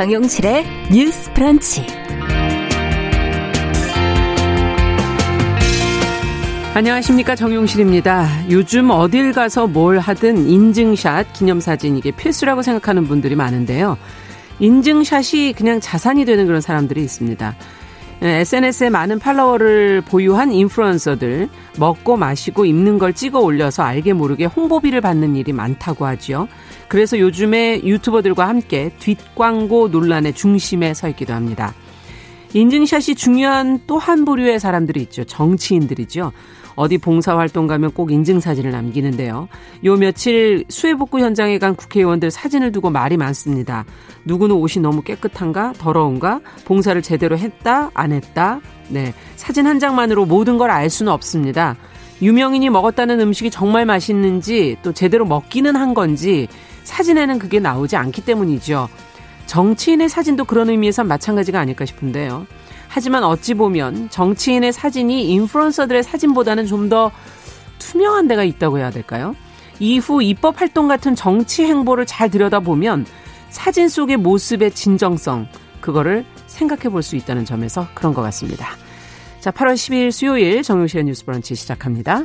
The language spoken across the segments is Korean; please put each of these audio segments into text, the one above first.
정용실의 뉴스 프런치. 안녕하십니까 정용실입니다. 요즘 어딜 가서 뭘 하든 인증샷, 기념사진 이게 필수라고 생각하는 분들이 많은데요. 인증샷이 그냥 자산이 되는 그런 사람들이 있습니다. SNS에 많은 팔로워를 보유한 인플루언서들 먹고 마시고 입는 걸 찍어 올려서 알게 모르게 홍보비를 받는 일이 많다고 하죠. 그래서 요즘에 유튜버들과 함께 뒷광고 논란의 중심에 서 있기도 합니다. 인증샷이 중요한 또 한 부류의 사람들이 있죠. 정치인들이죠. 어디 봉사활동 가면 꼭 인증사진을 남기는데요. 요 며칠 수해복구 현장에 간 국회의원들 사진을 두고 말이 많습니다. 누구는 옷이 너무 깨끗한가? 더러운가? 봉사를 제대로 했다? 안 했다? 네. 사진 한 장만으로 모든 걸 알 수는 없습니다. 유명인이 먹었다는 음식이 정말 맛있는지 또 제대로 먹기는 한 건지 사진에는 그게 나오지 않기 때문이죠. 정치인의 사진도 그런 의미에서 마찬가지가 아닐까 싶은데요. 하지만 어찌 보면 정치인의 사진이 인플루언서들의 사진보다는 좀 더 투명한 데가 있다고 해야 될까요? 이후 입법 활동 같은 정치 행보를 잘 들여다보면 사진 속의 모습의 진정성, 그거를 생각해 볼 수 있다는 점에서 그런 것 같습니다. 자, 8월 10일 수요일 정용실의 뉴스 브런치 시작합니다.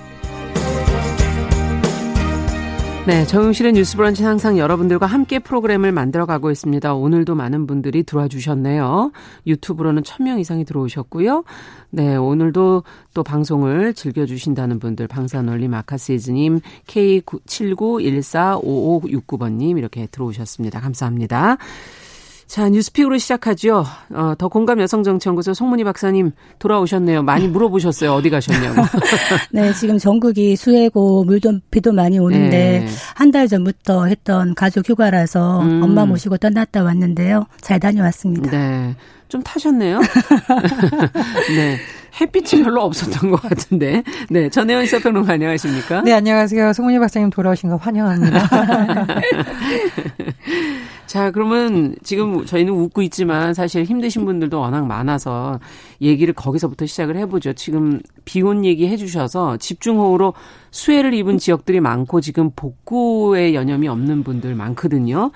네, 정용실의 뉴스 브런치 항상 여러분들과 함께 프로그램을 만들어가고 있습니다. 오늘도 많은 분들이 들어와 주셨네요. 유튜브로는 1000명 이상이 들어오셨고요. 네, 오늘도 또 방송을 즐겨주신다는 분들, 방사널리 마카시즈님, K79145569번님 이렇게 들어오셨습니다. 감사합니다. 자, 뉴스픽으로 시작하죠. 어, 더 공감 여성정치연구소 송문희 박사님 돌아오셨네요. 많이 물어보셨어요. 어디 가셨냐고. 네, 지금 전국이 수해고 물도 비도 많이 오는데 네. 한달 전부터 했던 가족 휴가라서 음. 엄마 모시고 떠났다 왔는데요. 잘 다녀왔습니다. 네. 좀 타셨네요. 네. 햇빛이 별로 없었던 것 같은데. 네. 전혜원 시사평론가 안녕하십니까? 네, 안녕하세요. 송문희 박사님 돌아오신 거 환영합니다. 자, 그러면 지금 저희는 웃고 있지만 사실 힘드신 분들도 워낙 많아서 얘기를 거기서부터 시작을 해보죠. 지금 비온 얘기 해주셔서 집중호우로 수해를 입은 지역들이 많고 지금 복구에 여념이 없는 분들 많거든요.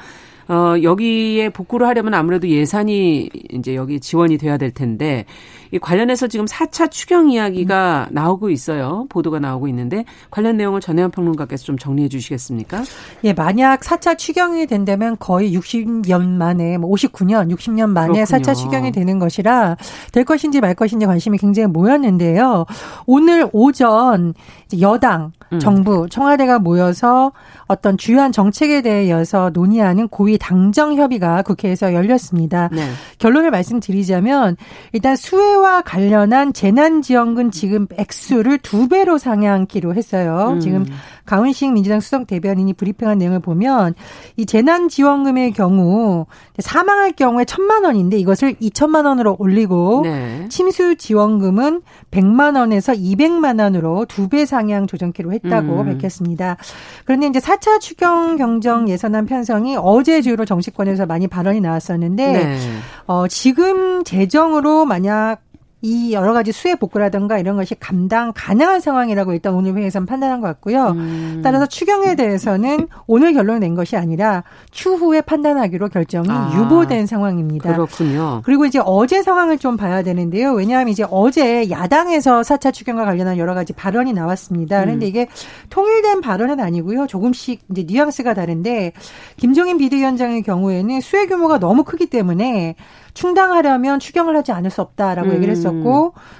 어, 여기에 복구를 하려면 아무래도 예산이 이제 여기 지원이 돼야 될 텐데 이 관련해서 지금 4차 추경 이야기가 나오고 있어요. 보도가 나오고 있는데 관련 내용을 전혜원 평론가께서 좀 정리해 주시겠습니까? 예, 만약 4차 추경이 된다면 거의 60년 만에 59년, 뭐 60년 만에 그렇군요. 4차 추경이 되는 것이라 될 것인지 말 것인지 관심이 굉장히 모였는데요. 오늘 오전 여당, 음. 정부, 청와대가 모여서 어떤 주요한 정책에 대해서 논의하는 고위 당정 협의가 국회에서 열렸습니다. 네. 결론을 말씀드리자면 일단 수해와 관련한 재난지원금 지금 액수를 두 배로 상향키로 했어요. 음. 지금 강훈식 민주당 수석 대변인이 브리핑한 내용을 보면 이 재난지원금의 경우 사망할 경우에 천만 원인데 이것을 2천만 원으로 올리고 네. 침수 지원금은 100만 원에서 200만 원으로 두 배 상향 조정키로 했다고 음. 밝혔습니다. 그런데 이제 4차 추경 경정 예산안 편성이 어제 주로 정치권에서 많이 발언이 나왔었는데 네. 어, 지금 재정으로 만약 이 여러 가지 수해 복구라든가 이런 것이 감당 가능한 상황이라고 일단 오늘 회의에서는 판단한 것 같고요. 음. 따라서 추경에 대해서는 오늘 결론을 낸 것이 아니라 추후에 판단하기로 결정이 아. 유보된 상황입니다. 그렇군요. 그리고 이제 어제 상황을 좀 봐야 되는데요. 왜냐하면 이제 어제 야당에서 4차 추경과 관련한 여러 가지 발언이 나왔습니다. 그런데 음. 이게 통일된 발언은 아니고요. 조금씩 이제 뉘앙스가 다른데 김종인 비대위원장의 경우에는 수해 규모가 너무 크기 때문에 충당하려면 추경을 하지 않을 수 없다라고 음. 얘기를 했었고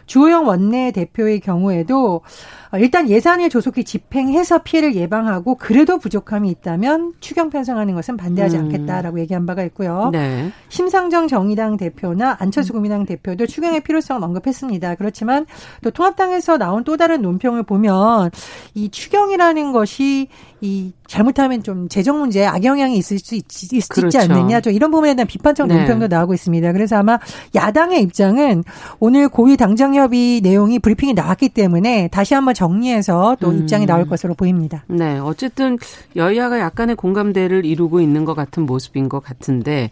주호영 원내 대표의 경우에도 어, 일단 예산을 조속히 집행해서 피해를 예방하고 그래도 부족함이 있다면 추경 편성하는 것은 반대하지 음. 않겠다라고 얘기한 바가 있고요. 네. 심상정 정의당 대표나 안철수 국민당 대표도 추경의 필요성을 언급했습니다. 그렇지만 또 통합당에서 나온 또 다른 논평을 보면 이 추경이라는 것이 이 잘못하면 좀 재정 문제에 악영향이 있을 수 있, 있, 그렇죠. 있지 않느냐 좀 이런 부분에 대한 비판적 네. 논평도 나오고 있습니다. 그래서 아마 야당의 입장은 오늘 고위 당정협의 내용이 브리핑이 나왔기 때문에 다시 한번 정 리해서 또 음. 입장이 나올 것으로 보입니다. 네, 어쨌든 여야가 약간의 공감대를 이루고 있는 것 같은 모습인 것 같은데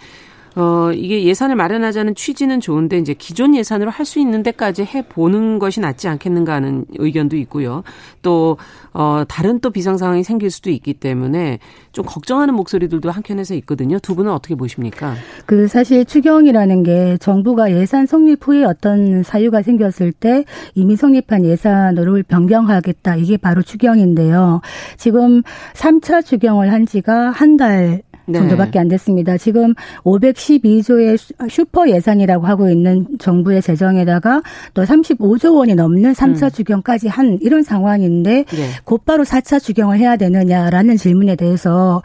어, 이게 예산을 마련하자는 취지는 좋은데 이제 기존 예산으로 할 수 있는 데까지 해 보는 것이 낫지 않겠는가 하는 의견도 있고요. 또 어, 다른 또 비상 상황이 생길 수도 있기 때문에 좀 걱정하는 목소리들도 한켠에서 있거든요. 두 분은 어떻게 보십니까? 그 사실 추경이라는 게 정부가 예산 성립 후에 어떤 사유가 생겼을 때 이미 성립한 예산으로 변경하겠다. 이게 바로 추경인데요. 지금 3차 추경을 한 지가 한 달 네. 정도밖에 안 됐습니다. 지금 512조의 슈퍼 예산이라고 하고 있는 정부의 재정에다가 또 35조 원이 넘는 3차 음. 주경까지 한 이런 상황인데 네. 곧바로 4차 주경을 해야 되느냐라는 질문에 대해서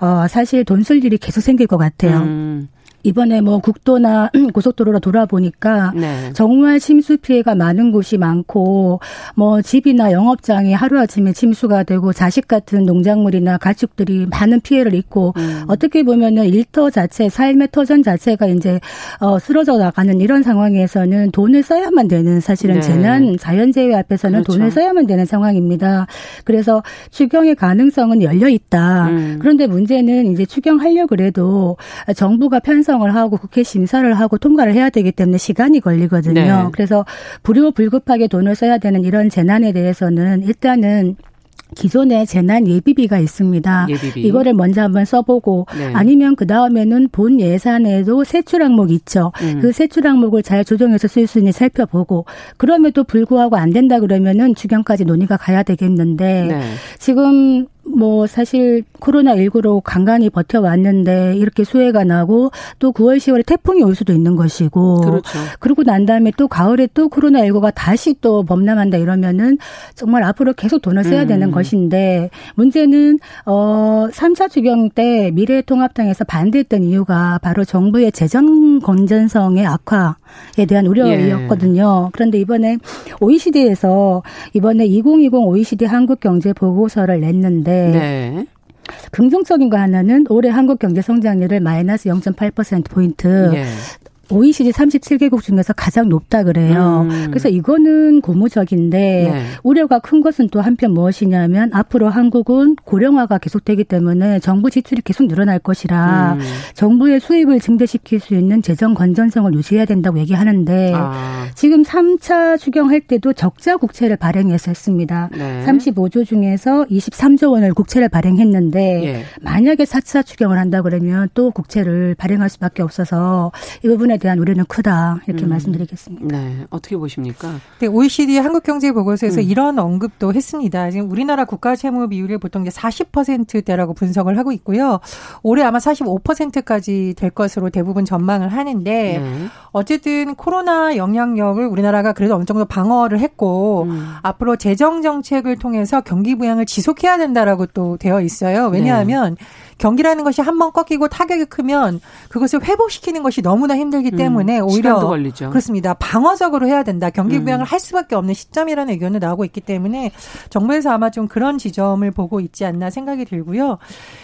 어 사실 돈 쓸 일이 계속 생길 것 같아요. 음. 이번에 뭐 국도나 고속도로로 돌아보니까 네. 정말 침수 피해가 많은 곳이 많고 뭐 집이나 영업장이 하루아침에 침수가 되고 자식 같은 농작물이나 가축들이 많은 피해를 입고 음. 어떻게 보면은 일터 자체 삶의 터전 자체가 이제 어 쓰러져 나가는 이런 상황에서는 돈을 써야만 되는 사실은 네. 재난 자연재해 앞에서는 그렇죠. 돈을 써야만 되는 상황입니다. 그래서 추경의 가능성은 열려 있다. 음. 그런데 문제는 이제 추경하려 그래도 정부가 편성 신청을 하고 국회 심사를 하고 통과를 해야 되기 때문에 시간이 걸리거든요. 네. 그래서 불효불급하게 돈을 써야 되는 이런 재난에 대해서는 일단은 기존에 재난 예비비가 있습니다. 예비비. 이거를 먼저 한번 써보고 네. 아니면 그 다음에는 본 예산에도 세출 항목 있죠. 음. 그 세출 항목을 잘 조정해서 쓸 수 있는지 살펴보고 그럼에도 불구하고 안 된다 그러면은 주경까지 논의가 가야 되겠는데 네. 지금 뭐 사실 코로나19로 간간히 버텨왔는데 이렇게 수해가 나고 또 9월, 10월에 태풍이 올 수도 있는 것이고. 그렇죠. 그러고 난 다음에 또 가을에 또 코로나19가 다시 또 범람한다 이러면은 정말 앞으로 계속 돈을 써야 음. 되는 것인데 문제는 어 3차 추경 때 미래통합당에서 반대했던 이유가 바로 정부의 재정 건전성의 악화 에 대한 우려이었거든요. 예. 그런데 이번에 OECD에서 이번에 2020 OECD 한국 경제 보고서를 냈는데 네. 긍정적인 거 하나는 올해 한국 경제 성장률을 마이너스 0.8% 포인트 네. OECD 37개국 중에서 가장 높다 그래요. 음. 그래서 이거는 고무적인데 네. 우려가 큰 것은 또 한편 무엇이냐면 앞으로 한국은 고령화가 계속되기 때문에 정부 지출이 계속 늘어날 것이라 음. 정부의 수입을 증대시킬 수 있는 재정 건전성을 유지해야 된다고 얘기하는데 아. 지금 3차 추경할 때도 적자 국채를 발행해서 했습니다. 네. 35조 중에서 23조 원을 국채를 발행했는데 예. 만약에 4차 추경을 한다 그러면 또 국채를 발행할 수밖에 없어서 이 부분에 대한 우려는 크다 이렇게 음. 말씀드리겠습니다. 네, 어떻게 보십니까? 네, OECD 한국경제보고서에서 음. 이런 언급도 했습니다. 지금 우리나라 국가 채무 비율이 보통 이제 40%대라고 분석을 하고 있고요. 올해 아마 45%까지 될 것으로 대부분 전망을 하는데 네. 어쨌든 코로나 영향력을 우리나라가 그래도 어느 정도 방어를 했고 음. 앞으로 재정 정책을 통해서 경기 부양을 지속해야 된다라고 또 되어 있어요. 왜냐하면 네. 경기라는 것이 한 번 꺾이고 타격이 크면 그것을 회복시키는 것이 너무나 힘들기 음, 때문에 음, 오히려 그렇습니다. 방어적으로 해야 된다. 경기 부양을 음. 할 수밖에 없는 시점이라는 의견도 나오고 있기 때문에 정부에서 아마 좀 그런 지점을 보고 있지 않나 생각이 들고요.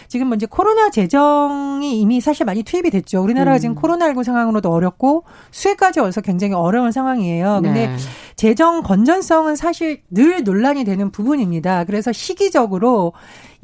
지금 먼저 코로나 재정이 이미 사실 많이 투입이 됐죠. 우리나라가 음. 지금 코로나19 상황으로도 어렵고 수혜까지 와서 굉장히 어려운 상황이에요. 근데 네. 재정 건전성은 사실 늘 논란이 되는 부분입니다. 그래서 시기적으로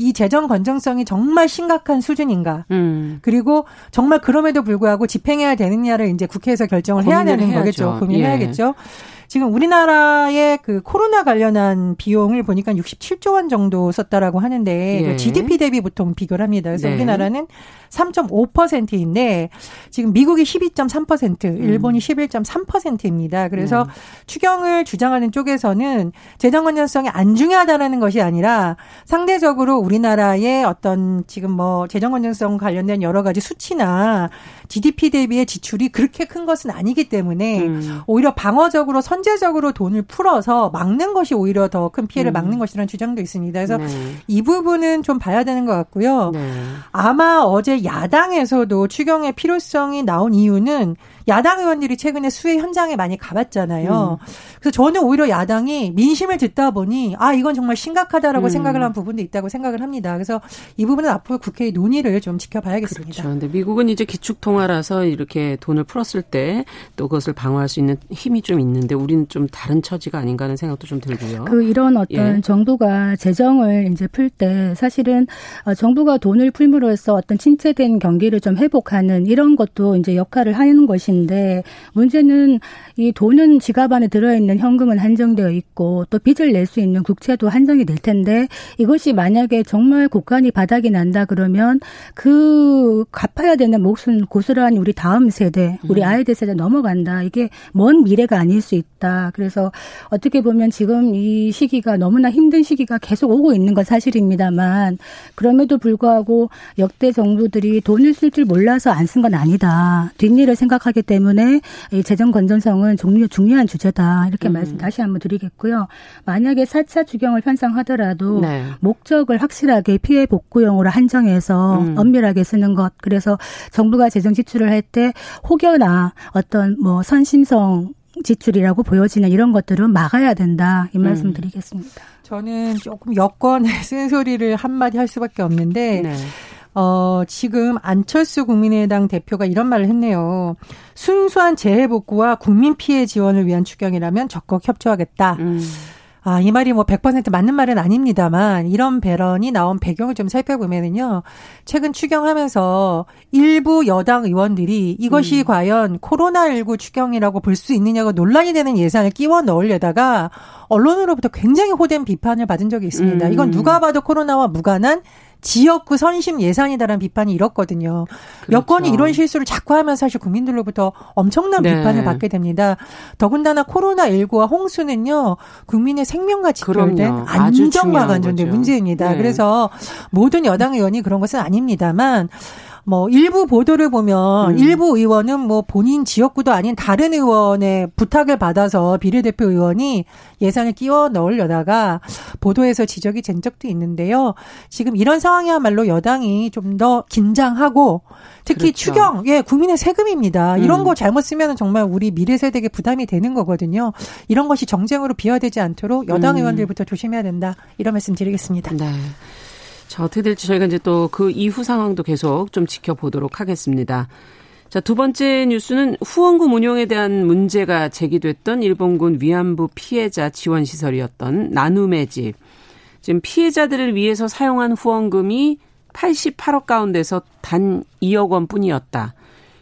이 재정 건전성이 정말 심각한 수준인가. 음. 그리고 정말 그럼에도 불구하고 집행해야 되느냐를 이제 국회에서 결정을 해야 되는 해야죠. 거겠죠. 고민해야겠죠. 예. 지금 우리나라의 그 코로나 관련한 비용을 보니까 67조 원 정도 썼다라고 하는데 예. GDP 대비 보통 비교를 합니다. 그래서 네. 우리나라는 3.5%인데 지금 미국이 12.3%, 음. 일본이 음. 11.3%입니다. 그래서 네. 추경을 주장하는 쪽에서는 재정 건전성이 안 중요하다라는 것이 아니라 상대적으로 우리나라의 어떤 지금 뭐 재정 건전성 관련된 여러 가지 수치나 GDP 대비의 지출이 그렇게 큰 것은 아니기 때문에 음. 오히려 방어적으로 선제적으로 돈을 풀어서 막는 것이 오히려 더 큰 피해를 음. 막는 것이라는 주장도 있습니다. 그래서 네. 이 부분은 좀 봐야 되는 것 같고요. 네. 아마 어제 야당에서도 추경의 필요성이 나온 이유는 야당 의원들이 최근에 수해 현장에 많이 가봤잖아요. 음. 그래서 저는 오히려 야당이 민심을 듣다 보니 아 이건 정말 심각하다라고 음. 생각을 한 부분도 있다고 생각을 합니다. 그래서 이 부분은 앞으로 국회의 논의를 좀 지켜봐야겠습니다. 그렇죠. 근데 미국은 이제 기축 통화라서 이렇게 돈을 풀었을 때 또 그것을 방어할 수 있는 힘이 좀 있는데 우리는 좀 다른 처지가 아닌가 하는 생각도 좀 들고요. 그 이런 어떤 예. 정부가 재정을 이제 풀 때 사실은 어, 정부가 돈을 풀므로써 어떤 침체된 경기를 좀 회복하는 이런 것도 이제 역할을 하는 것이 것인데 문제는 이 돈은 지갑 안에 들어있는 현금은 한정되어 있고 또 빚을 낼 수 있는 국채도 한정이 될 텐데 이것이 만약에 정말 국간이 바닥이 난다 그러면 그 갚아야 되는 몫은 고스란히 우리 다음 세대, 우리 음. 아이들 세대 넘어간다. 이게 먼 미래가 아닐 수 있다. 그래서 어떻게 보면 지금 이 시기가 너무나 힘든 시기가 계속 오고 있는 건 사실입니다만 그럼에도 불구하고 역대 정부들이 돈을 쓸 줄 몰라서 안 쓴 건 아니다. 뒷일을 생각하 기 때문에 이 재정 건전성은 중요, 중요한 주제다. 이렇게 음. 말씀 다시 한번 드리겠고요. 만약에 4차 추경을 편성하더라도 네. 목적을 확실하게 피해 복구용으로 한정해서 음. 엄밀하게 쓰는 것. 그래서 정부가 재정 지출을 할 때 혹여나 어떤 뭐 선심성 지출이라고 보여지는 이런 것들은 막아야 된다. 이 말씀 음. 드리겠습니다. 저는 조금 여권의 쓴소리를 한마디 할 수밖에 없는데 네. 어, 지금 안철수 국민의당 대표가 이런 말을 했네요. 순수한 재해 복구와 국민 피해 지원을 위한 추경이라면 적극 협조하겠다. 음. 아, 이 말이 뭐 100% 맞는 말은 아닙니다만 이런 배런이 나온 배경을 좀 살펴보면은요. 최근 추경하면서 일부 여당 의원들이 이것이 음. 과연 코로나19 추경이라고 볼 수 있느냐고 논란이 되는 예산을 끼워 넣으려다가 언론으로부터 굉장히 호된 비판을 받은 적이 있습니다. 이건 음. 누가 봐도 코로나와 무관한 지역구 선심 예산이다라는 비판이 이렇거든요. 그렇죠. 여권이 이런 실수를 자꾸 하면 사실 국민들로부터 엄청난 네. 비판을 받게 됩니다. 더군다나 코로나19와 홍수는요, 국민의 생명과 직결된 안전과 관련된 문제입니다. 네. 그래서 모든 여당 의원이 그런 것은 아닙니다만, 뭐 일부 보도를 보면 음. 일부 의원은 뭐 본인 지역구도 아닌 다른 의원의 부탁을 받아서 비례대표 의원이 예산을 끼워 넣으려다가 보도에서 지적이 된 적도 있는데요. 지금 이런 상황이야말로 여당이 좀 더 긴장하고 특히 그렇죠. 추경, 예, 국민의 세금입니다. 이런 음. 거 잘못 쓰면 정말 우리 미래 세대에게 부담이 되는 거거든요. 이런 것이 정쟁으로 비화되지 않도록 여당 음. 의원들부터 조심해야 된다. 이런 말씀 드리겠습니다. 네. 자, 어떻게 될지 저희가 이제 또 그 이후 상황도 계속 좀 지켜보도록 하겠습니다. 자, 두 번째 뉴스는 후원금 운용에 대한 문제가 제기됐던 일본군 위안부 피해자 지원 시설이었던 나눔의 집. 지금 피해자들을 위해서 사용한 후원금이 88억 가운데서 단 2억 원 뿐이었다.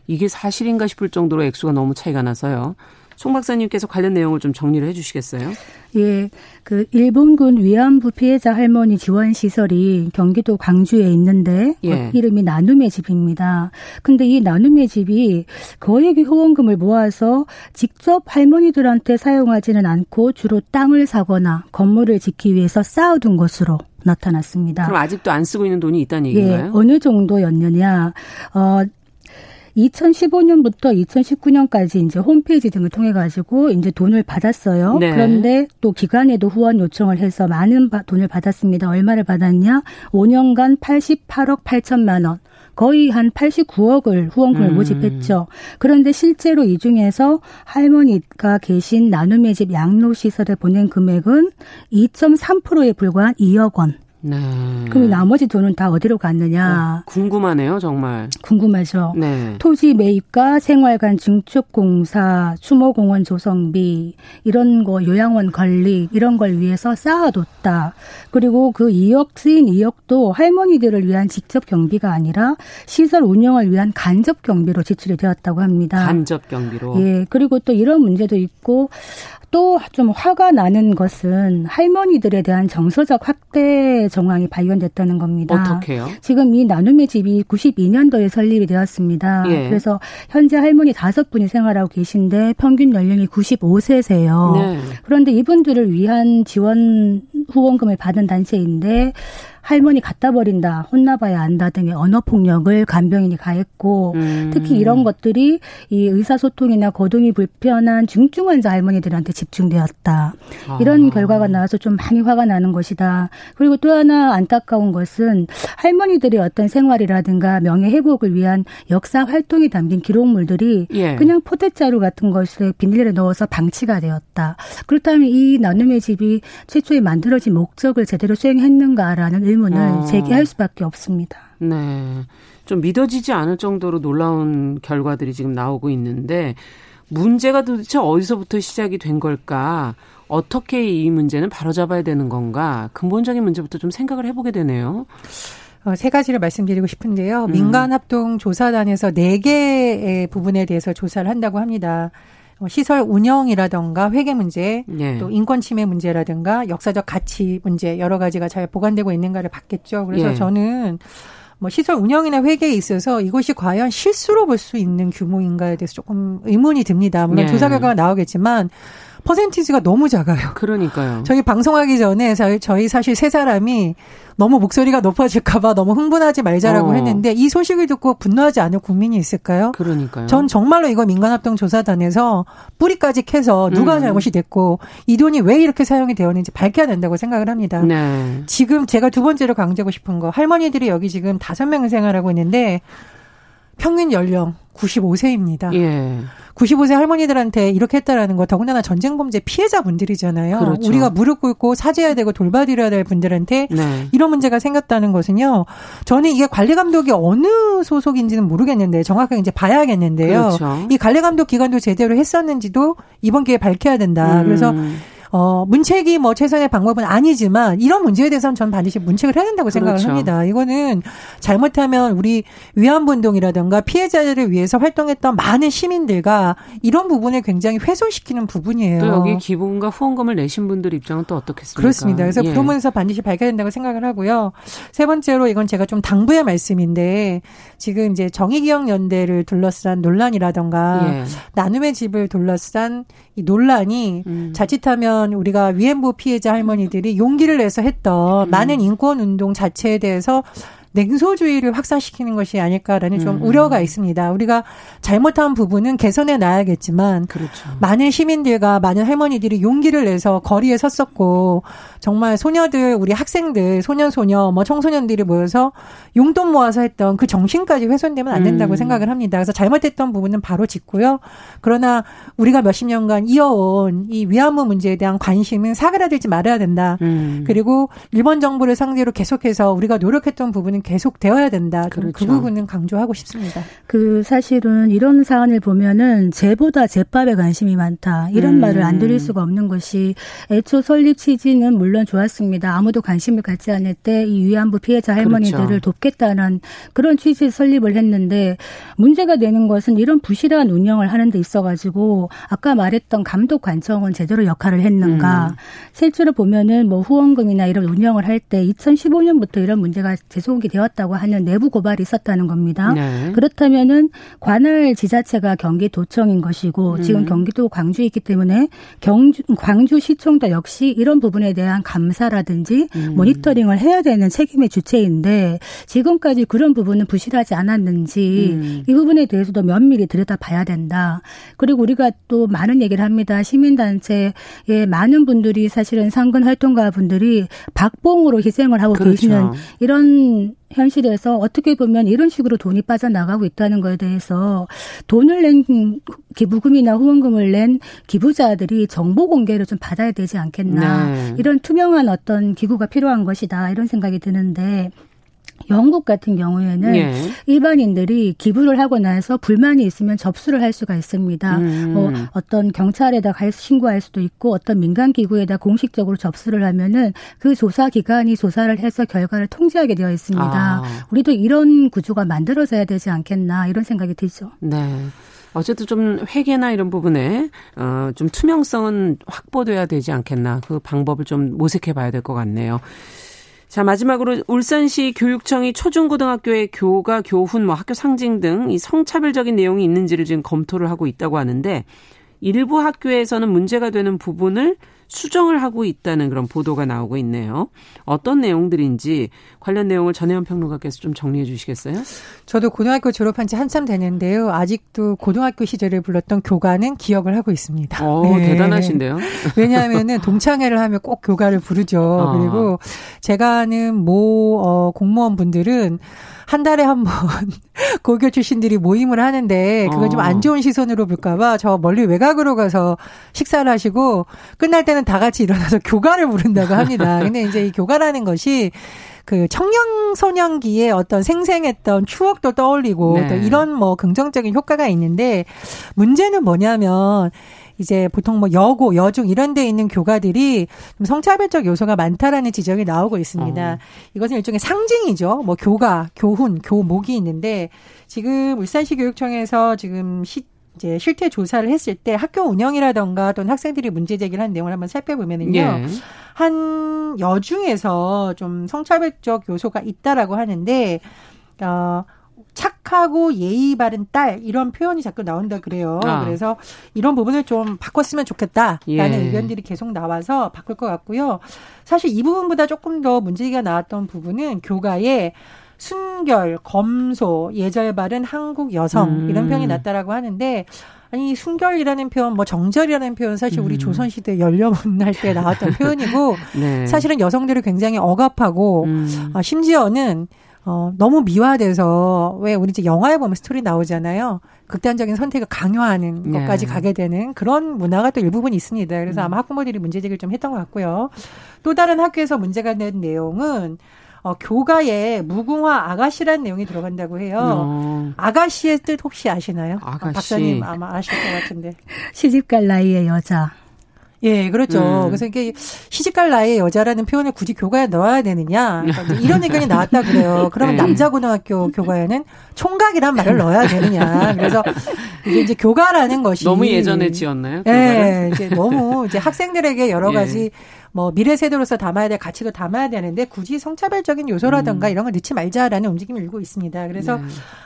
이게 사실인가 싶을 정도로 액수가 너무 차이가 나서요. 송 박사님께서 관련 내용을 좀 정리를 해 주시겠어요? 예. 그 일본군 위안부 피해자 할머니 지원 시설이 경기도 광주에 있는데 예. 이름이 나눔의 집입니다. 근데 이 나눔의 집이 거액의 후원금을 모아서 직접 할머니들한테 사용하지는 않고 주로 땅을 사거나 건물을 짓기 위해서 쌓아둔 것으로 나타났습니다. 그럼 아직도 안 쓰고 있는 돈이 있다는 얘기인가요? 예, 어느 정도였느냐. 어, 2015년부터 2019년까지 이제 홈페이지 등을 통해 가지고 이제 돈을 받았어요. 네. 그런데 또 기관에도 후원 요청을 해서 많은 돈을 받았습니다. 얼마를 받았냐? 5년간 88억 8천만 원. 거의 한 89억을 후원금을 음. 모집했죠. 그런데 실제로 이 중에서 할머니가 계신 나눔의 집 양로시설에 보낸 금액은 2.3%에 불과한 2억 원. 네. 그럼 나머지 돈은 다 어디로 갔느냐? 어, 궁금하네요, 정말. 궁금하죠. 네. 토지 매입과 생활관 증축 공사, 추모공원 조성비 이런 거 요양원 관리 이런 걸 위해서 쌓아뒀다. 그리고 그 2억 쓰인 2억도 할머니들을 위한 직접 경비가 아니라 시설 운영을 위한 간접 경비로 지출이 되었다고 합니다. 간접 경비로. 예. 그리고 또 이런 문제도 있고 또좀 화가 나는 것은 할머니들에 대한 정서적 학대 정황이 발견됐다는 겁니다. 어떻게요? 지금 이 나눔의 집이 92년도에 설립이 되었습니다. 예. 그래서 현재 할머니 다섯 분이 생활하고 계신데 평균 연령이 95세세요. 네. 그런데 이분들을 위한 지원 후원금을 받은 단체인데 할머니 갖다 버린다, 혼나봐야 안다 등의 언어 폭력을 간병인이 가했고 음. 특히 이런 것들이 이 의사소통이나 거동이 불편한 중증 환자 할머니들한테 집중되었다. 아. 이런 결과가 나와서 좀 많이 화가 나는 것이다. 그리고 또 하나 안타까운 것은 할머니들의 어떤 생활이라든가 명예 회복을 위한 역사 활동이 담긴 기록물들이 예. 그냥 포대자루 같은 것을 비닐에 넣어서 방치가 되었다. 그렇다면 이 나눔의 집이 최초에 만들어진 목적을 제대로 수행했는가라는 의문 을 어. 제기할 수밖에 없습니다. 네. 좀 믿어지지 않을 정도로 놀라운 결과들이 지금 나오고 있는데 문제가 도대체 어디서부터 시작이 된 걸까? 어떻게 이 문제는 바로잡아야 되는 건가? 근본적인 문제부터 좀 생각을 해보게 되네요. 어, 세 가지를 말씀드리고 싶은데요. 음. 민간합동조사단에서 네 개의 부분에 대해서 조사를 한다고 합니다. 어, 시설 운영이라던가 회계 문제, 네. 또 인권 침해 문제라든가 역사적 가치 문제 여러 가지가 잘 보관되고 있는가를 봤겠죠. 그래서 네. 저는 뭐 시설 운영이나 회계에 있어서 이것이 과연 실수로 볼 수 있는 규모인가에 대해서 조금 의문이 듭니다. 물론 네. 조사 결과가 나오겠지만 퍼센티지가 너무 작아요. 그러니까요. 저희 방송하기 전에 저희, 사실 세 사람이 너무 목소리가 높아질까봐 너무 흥분하지 말자라고 어. 했는데 이 소식을 듣고 분노하지 않을 국민이 있을까요? 그러니까요. 전 정말로 이거 민간합동조사단에서 뿌리까지 캐서 누가 음. 잘못이 됐고 이 돈이 왜 이렇게 사용이 되었는지 밝혀야 된다고 생각을 합니다. 네. 지금 제가 두 번째로 강조하고 싶은 거 할머니들이 여기 지금 다섯 명 생활하고 있는데 평균 연령 95세입니다. 예. 95세 할머니들한테 이렇게 했다라는 거 더군다나 전쟁 범죄 피해자분들이잖아요. 그렇죠. 우리가 무릎 꿇고 사죄해야 되고 돌봐드려야 될 분들한테 네. 이런 문제가 생겼다는 것은요. 저는 이게 관리 감독이 어느 소속인지는 모르겠는데 정확하게 이제 봐야겠는데요. 그렇죠. 이 관리 감독 기관도 제대로 했었는지도 이번 기회에 밝혀야 된다. 음. 그래서 어, 문책이 뭐 최선의 방법은 아니지만 이런 문제에 대해서는 전 반드시 문책을 해야 된다고 생각을 그렇죠. 합니다. 이거는 잘못하면 우리 위안부운동이라든가 피해자들을 위해서 활동했던 많은 시민들과 이런 부분을 굉장히 훼손시키는 부분이에요. 또 여기 기부금과 후원금을 내신 분들 입장은 또 어떻겠습니까? 그렇습니다. 그래서 예. 그러면서 반드시 밝혀야 된다고 생각을 하고요. 세 번째로 이건 제가 좀 당부의 말씀인데 지금 이제 정의기억연대를 둘러싼 논란이라던가 예. 나눔의 집을 둘러싼 이 논란이 음. 자칫하면 우리가 위안부 피해자 할머니들이 용기를 내서 했던 음. 많은 인권 운동 자체에 대해서 냉소주의를 확산시키는 것이 아닐까라는 좀 음. 우려가 있습니다. 우리가 잘못한 부분은 개선해 놔야겠지만 그렇죠. 많은 시민들과 많은 할머니들이 용기를 내서 거리에 섰었고 정말 소녀들 우리 학생들 소년 소녀 뭐 청소년들이 모여서 용돈 모아서 했던 그 정신까지 훼손되면 안 된다고 음. 생각을 합니다. 그래서 잘못했던 부분은 바로 짚고요. 그러나 우리가 몇십 년간 이어온 이 위안부 문제에 대한 관심은 사그라들지 말아야 된다. 음. 그리고 일본 정부를 상대로 계속해서 우리가 노력했던 부분은 계속 되어야 된다. 그 그렇죠. 그 부분은 강조하고 싶습니다. 그 사실은 이런 사안을 보면은 죄보다 제밥에 관심이 많다. 이런 음. 말을 안 드릴 수가 없는 것이 애초 설립 취지는 물론 좋았습니다. 아무도 관심을 갖지 않을 때 이 위안부 피해자 할머니들을 그렇죠. 돕겠다는 그런 취지에 설립을 했는데 문제가 되는 것은 이런 부실한 운영을 하는 데 있어 가지고 아까 말했던 감독 관청은 제대로 역할을 했는가. 음. 실제로 보면은 뭐 후원금이나 이런 운영을 할 때 2015년부터 이런 문제가 재송이 되었다고 하는 내부 고발이 있었다는 겁니다. 네. 그렇다면은 관할 지자체가 경기도청인 것이고 음. 지금 경기도 광주에 있기 때문에 경주, 광주시청도 역시 이런 부분에 대한 감사라든지 음. 모니터링을 해야 되는 책임의 주체인데 지금까지 그런 부분은 부실하지 않았는지 음. 이 부분에 대해서도 면밀히 들여다봐야 된다. 그리고 우리가 또 많은 얘기를 합니다. 시민단체의 많은 분들이 사실은 상근 활동가 분들이 박봉으로 희생을 하고 그렇죠. 계시는 이런 현실에서 어떻게 보면 이런 식으로 돈이 빠져나가고 있다는 것에 대해서 돈을 낸 기부금이나 후원금을 낸 기부자들이 정보 공개를 좀 받아야 되지 않겠나. 네. 이런 투명한 어떤 기구가 필요한 것이다. 이런 생각이 드는데 영국 같은 경우에는 예. 일반인들이 기부를 하고 나서 불만이 있으면 접수를 할 수가 있습니다. 음. 뭐 어떤 경찰에다 가 신고할 수도 있고 어떤 민간 기구에다 공식적으로 접수를 하면은 그 조사 기관이 조사를 해서 결과를 통지하게 되어 있습니다. 아. 우리도 이런 구조가 만들어져야 되지 않겠나 이런 생각이 들죠. 네. 어쨌든 좀 회계나 이런 부분에 어좀 투명성은 확보돼야 되지 않겠나 그 방법을 좀 모색해 봐야 될 것 같네요. 자, 마지막으로 울산시 교육청이 초중고등학교의 교가, 교훈, 뭐 학교 상징 등 이 성차별적인 내용이 있는지를 지금 검토를 하고 있다고 하는데 일부 학교에서는 문제가 되는 부분을 수정을 하고 있다는 그런 보도가 나오고 있네요. 어떤 내용들인지 관련 내용을 전혜연 평론가께서 좀 정리해 주시겠어요? 저도 고등학교 졸업한 지 한참 되는데요. 아직도 고등학교 시절을 불렀던 교가는 기억을 하고 있습니다. 오, 네. 대단하신데요. 왜냐하면은 동창회를 하면 꼭 교가를 부르죠. 아. 그리고 제가 아는 모 어, 공무원 분들은 한 달에 한 번 고교 출신들이 모임을 하는데 그걸 좀안 어. 좋은 시선으로 볼까봐 저 멀리 외곽으로 가서 식사를 하시고 끝날 때는 다 같이 일어나서 교가를 부른다고 합니다. 근데 이제 이 교가라는 것이 그 청년 소년기에 어떤 생생했던 추억도 떠올리고 네. 또 이런 뭐 긍정적인 효과가 있는데 문제는 뭐냐면 이제 보통 뭐 여고, 여중 이런 데 있는 교가들이 좀 성차별적 요소가 많다라는 지적이 나오고 있습니다. 어. 이것은 일종의 상징이죠. 뭐 교가, 교훈, 교목이 있는데 지금 울산시 교육청에서 지금 시 이제 실태 조사를 했을 때 학교 운영이라던가 또는 학생들이 문제 제기를 한 내용을 한번 살펴보면은요. 예. 한 여중에서 좀 성차별적 요소가 있다라고 하는데 어 착하고 예의 바른 딸 이런 표현이 자꾸 나온다 그래요. 아. 그래서 이런 부분을 좀 바꿨으면 좋겠다라는 예. 의견들이 계속 나와서 바꿀 것 같고요. 사실 이 부분보다 조금 더 문제가 나왔던 부분은 교가에 순결, 검소, 예절 바른 한국 여성 음. 이런 표현이 났다라고 하는데 아니 순결이라는 표현, 뭐 정절이라는 표현 사실 우리 음. 조선 시대 연려문 할때 나왔던 표현이고 네. 사실은 여성들이 굉장히 억압하고 음. 아, 심지어는 어, 너무 미화돼서 왜 우리 이제 영화에 보면 스토리 나오잖아요. 극단적인 선택을 강요하는 네. 것까지 가게 되는 그런 문화가 또 일부분 있습니다. 그래서 음. 아마 학부모들이 문제 제기를 좀 했던 것 같고요. 또 다른 학교에서 문제가 된 내용은 어, 교가에 무궁화 아가씨라는 내용이 들어간다고 해요. 어. 아가씨의 뜻 혹시 아시나요? 아가씨. 박사님 아마 아실 것 같은데. 시집갈 나이의 여자. 예, 그렇죠. 음. 그래서 이게 시집갈 나이의 여자라는 표현을 굳이 교과에 넣어야 되느냐. 그러니까 이런 의견이 나왔다 그래요. 그러면 네. 남자 고등학교 교과에는 총각이란 말을 넣어야 되느냐. 그래서 이게 이제 교과라는 것이 너무 예전에 지었나요? 예, 이제 너무 이제 학생들에게 여러 예. 가지 예. 뭐 미래 세대로서 담아야 될 가치도 담아야 되는데 굳이 성차별적인 요소라든가 음. 이런 걸 넣지 말자라는 움직임이 일고 있습니다. 그래서 네.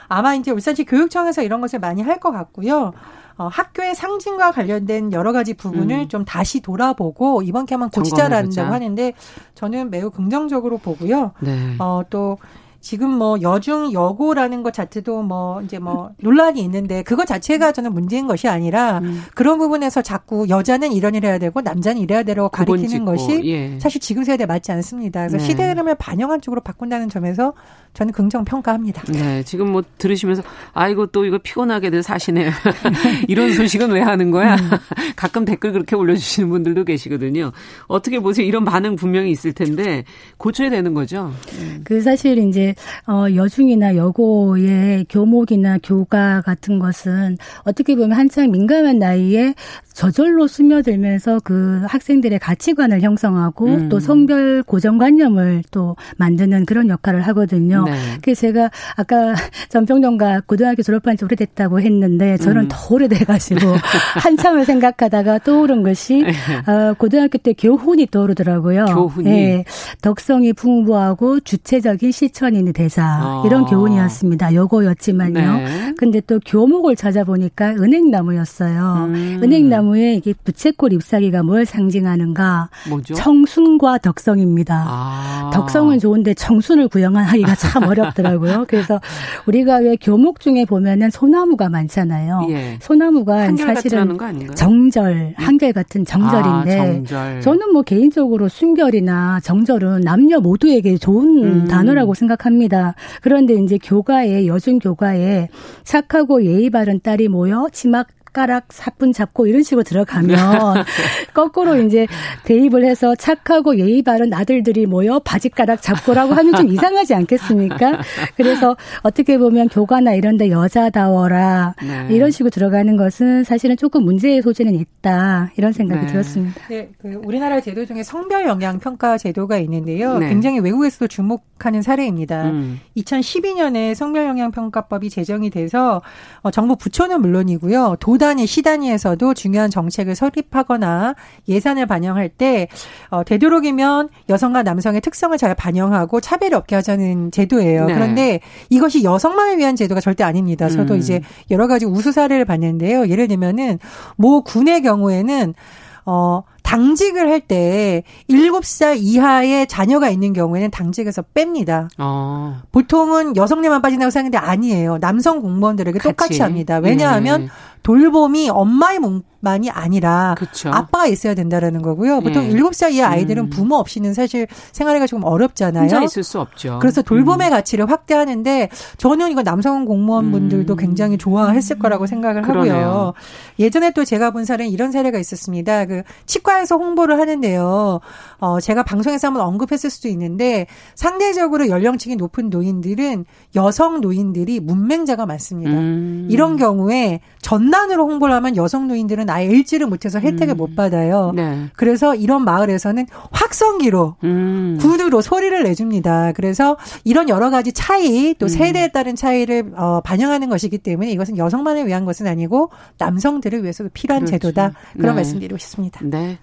아마 이제 울산시 교육청에서 이런 것을 많이 할 것 같고요. 어, 학교의 상징과 관련된 여러 가지 부분을 음. 좀 다시 돌아보고 이번 기회만 고치자라는다고 하는데 저는 매우 긍정적으로 보고요. 네. 어, 또 지금 뭐 여중 여고라는 것 자체도 뭐 이제 뭐 논란이 있는데 그것 자체가 저는 문제인 것이 아니라 음. 그런 부분에서 자꾸 여자는 이런 일 해야 되고 남자는 이래야 되라고 가리키는 것이 예. 사실 지금 세대에 맞지 않습니다. 그래서 네. 시대 흐름을 반영한 쪽으로 바꾼다는 점에서 저는 긍정 평가합니다. 네, 지금 뭐 들으시면서 아이고 또 이거 피곤하게들 사시네. 이런 소식은 왜 하는 거야? 음. 가끔 댓글 그렇게 올려주시는 분들도 계시거든요. 어떻게 보세요? 이런 반응 분명히 있을 텐데 고쳐야 되는 거죠. 음. 그 사실 이제 어 여중이나 여고의 교목이나 교가 같은 것은 어떻게 보면 한창 민감한 나이에 저절로 스며들면서 그 학생들의 가치관을 형성하고 음. 또 성별 고정관념을 또 만드는 그런 역할을 하거든요. 네. 그래서 제가 아까 전평론가 고등학교 졸업한 지 오래됐다고 했는데 저는 음. 더 오래돼가지고 한참을 생각하다가 떠오른 것이 네. 어, 고등학교 때 교훈이 떠오르더라고요. 교훈이. 네. 덕성이 풍부하고 주체적인 실천 인이 되자 아. 이런 교훈이었습니다. 요거였지만요. 네. 근데 또 교목을 찾아보니까 은행나무였어요. 음. 은행나무 나무에 이게 부채꼴 잎사귀가 뭘 상징하는가? 뭐죠? 청순과 덕성입니다. 아. 덕성은 좋은데 청순을 구형하기가 참 어렵더라고요. 그래서 우리가 왜 교목 중에 보면은 소나무가 많잖아요. 예. 소나무가 사실은 정절, 한결 같은 정절인데 아, 정절. 저는 뭐 개인적으로 순결이나 정절은 남녀 모두에게 좋은 음. 단어라고 생각 합니다. 그런데 이제 교가에 여중 교가에 착하고 예의 바른 딸이 모여 치막 젓가락 사뿐 잡고 이런 식으로 들어가면 거꾸로 이제 대입을 해서 착하고 예의 바른 아들들이 모여 바지가락 잡고라고 하면 좀 이상하지 않겠습니까? 그래서 어떻게 보면 교과나 이런 데 여자다워라 네. 이런 식으로 들어가는 것은 사실은 조금 문제의 소지는 있다 이런 생각이 네. 들었습니다. 네, 그 우리나라 제도 중에 성별 영향 평가 제도가 있는데요. 네. 굉장히 외국에서도 주목하는 사례입니다. 음. 2012년에 성별 영향 평가법이 제정이 돼서 어, 정부 부처는 물론이고요. 도달 구단위 시단위에서도 중요한 정책을 설립하거나 예산을 반영할 때 어, 되도록이면 여성과 남성의 특성을 잘 반영하고 차별이 없게 하자는 제도예요. 네. 그런데 이것이 여성만을 위한 제도가 절대 아닙니다. 저도 음. 이제 여러 가지 우수 사례를 봤는데요. 예를 들면은 모 군의 경우에는 어, 당직을 할 때 7살 이하의 자녀가 있는 경우에는 당직에서 뺍니다. 어. 보통은 여성들만 빠진다고 생각하는데 아니에요. 남성 공무원들에게 같이. 똑같이 합니다. 왜냐하면 예. 돌봄이 엄마의 몸 만이 아니라 그쵸. 아빠가 있어야 된다라는 거고요. 보통 예. 7살 이하 아이들은 음. 부모 없이는 사실 생활하기가 조금 어렵잖아요. 혼자 있을 수 없죠. 그래서 돌봄의 음. 가치를 확대하는데 저는 이거 남성 공무원분들도 음. 굉장히 좋아했을 거라고 생각을 그러네요. 하고요. 예전에 또 제가 본 사례는 이런 사례가 있었습니다. 그 치과에서 홍보를 하는데요. 어 제가 방송에서 한번 언급했을 수도 있는데 상대적으로 연령층이 높은 노인들은 여성 노인들이 문맹자가 많습니다. 음. 이런 경우에 전 장난으로 홍보를 하면 여성 노인들은 아예 읽지를 못해서 혜택을 음. 못 받아요. 네. 그래서 이런 마을에서는 확성기로 음. 구두로 소리를 내줍니다. 그래서 이런 여러 가지 차이 또 음. 세대에 따른 차이를 어, 반영하는 것이기 때문에 이것은 여성만을 위한 것은 아니고 남성들을 위해서도 필요한 그렇죠. 제도다. 그런 네. 말씀드리고 싶습니다. 네.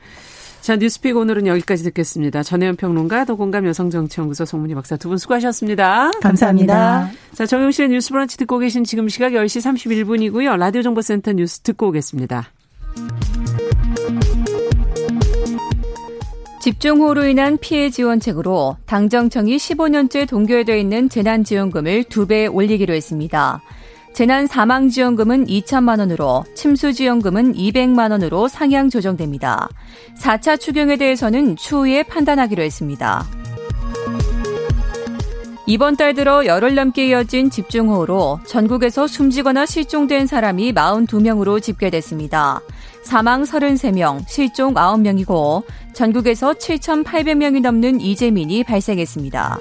자, 뉴스픽 오늘은 여기까지 듣겠습니다. 전혜연 평론가, 더공감 여성정치연구소 송문희 박사 두 분 수고하셨습니다. 감사합니다. 감사합니다. 자, 정용실의 뉴스 브런치 듣고 계신 지금 시각 10시 31분이고요. 라디오 정보센터 뉴스 듣고 오겠습니다. 집중호우로 인한 피해 지원책으로 당정청이 15년째 동결되어 있는 재난지원금을 두배 올리기로 했습니다. 재난 사망 지원금은 2천만 원으로 침수 지원금은 200만 원으로 상향 조정됩니다. 4차 추경에 대해서는 추후에 판단하기로 했습니다. 이번 달 들어 열흘 넘게 이어진 집중호우로 전국에서 숨지거나 실종된 사람이 42명으로 집계됐습니다. 사망 33명, 실종 9명이고 전국에서 7,800명이 넘는 이재민이 발생했습니다.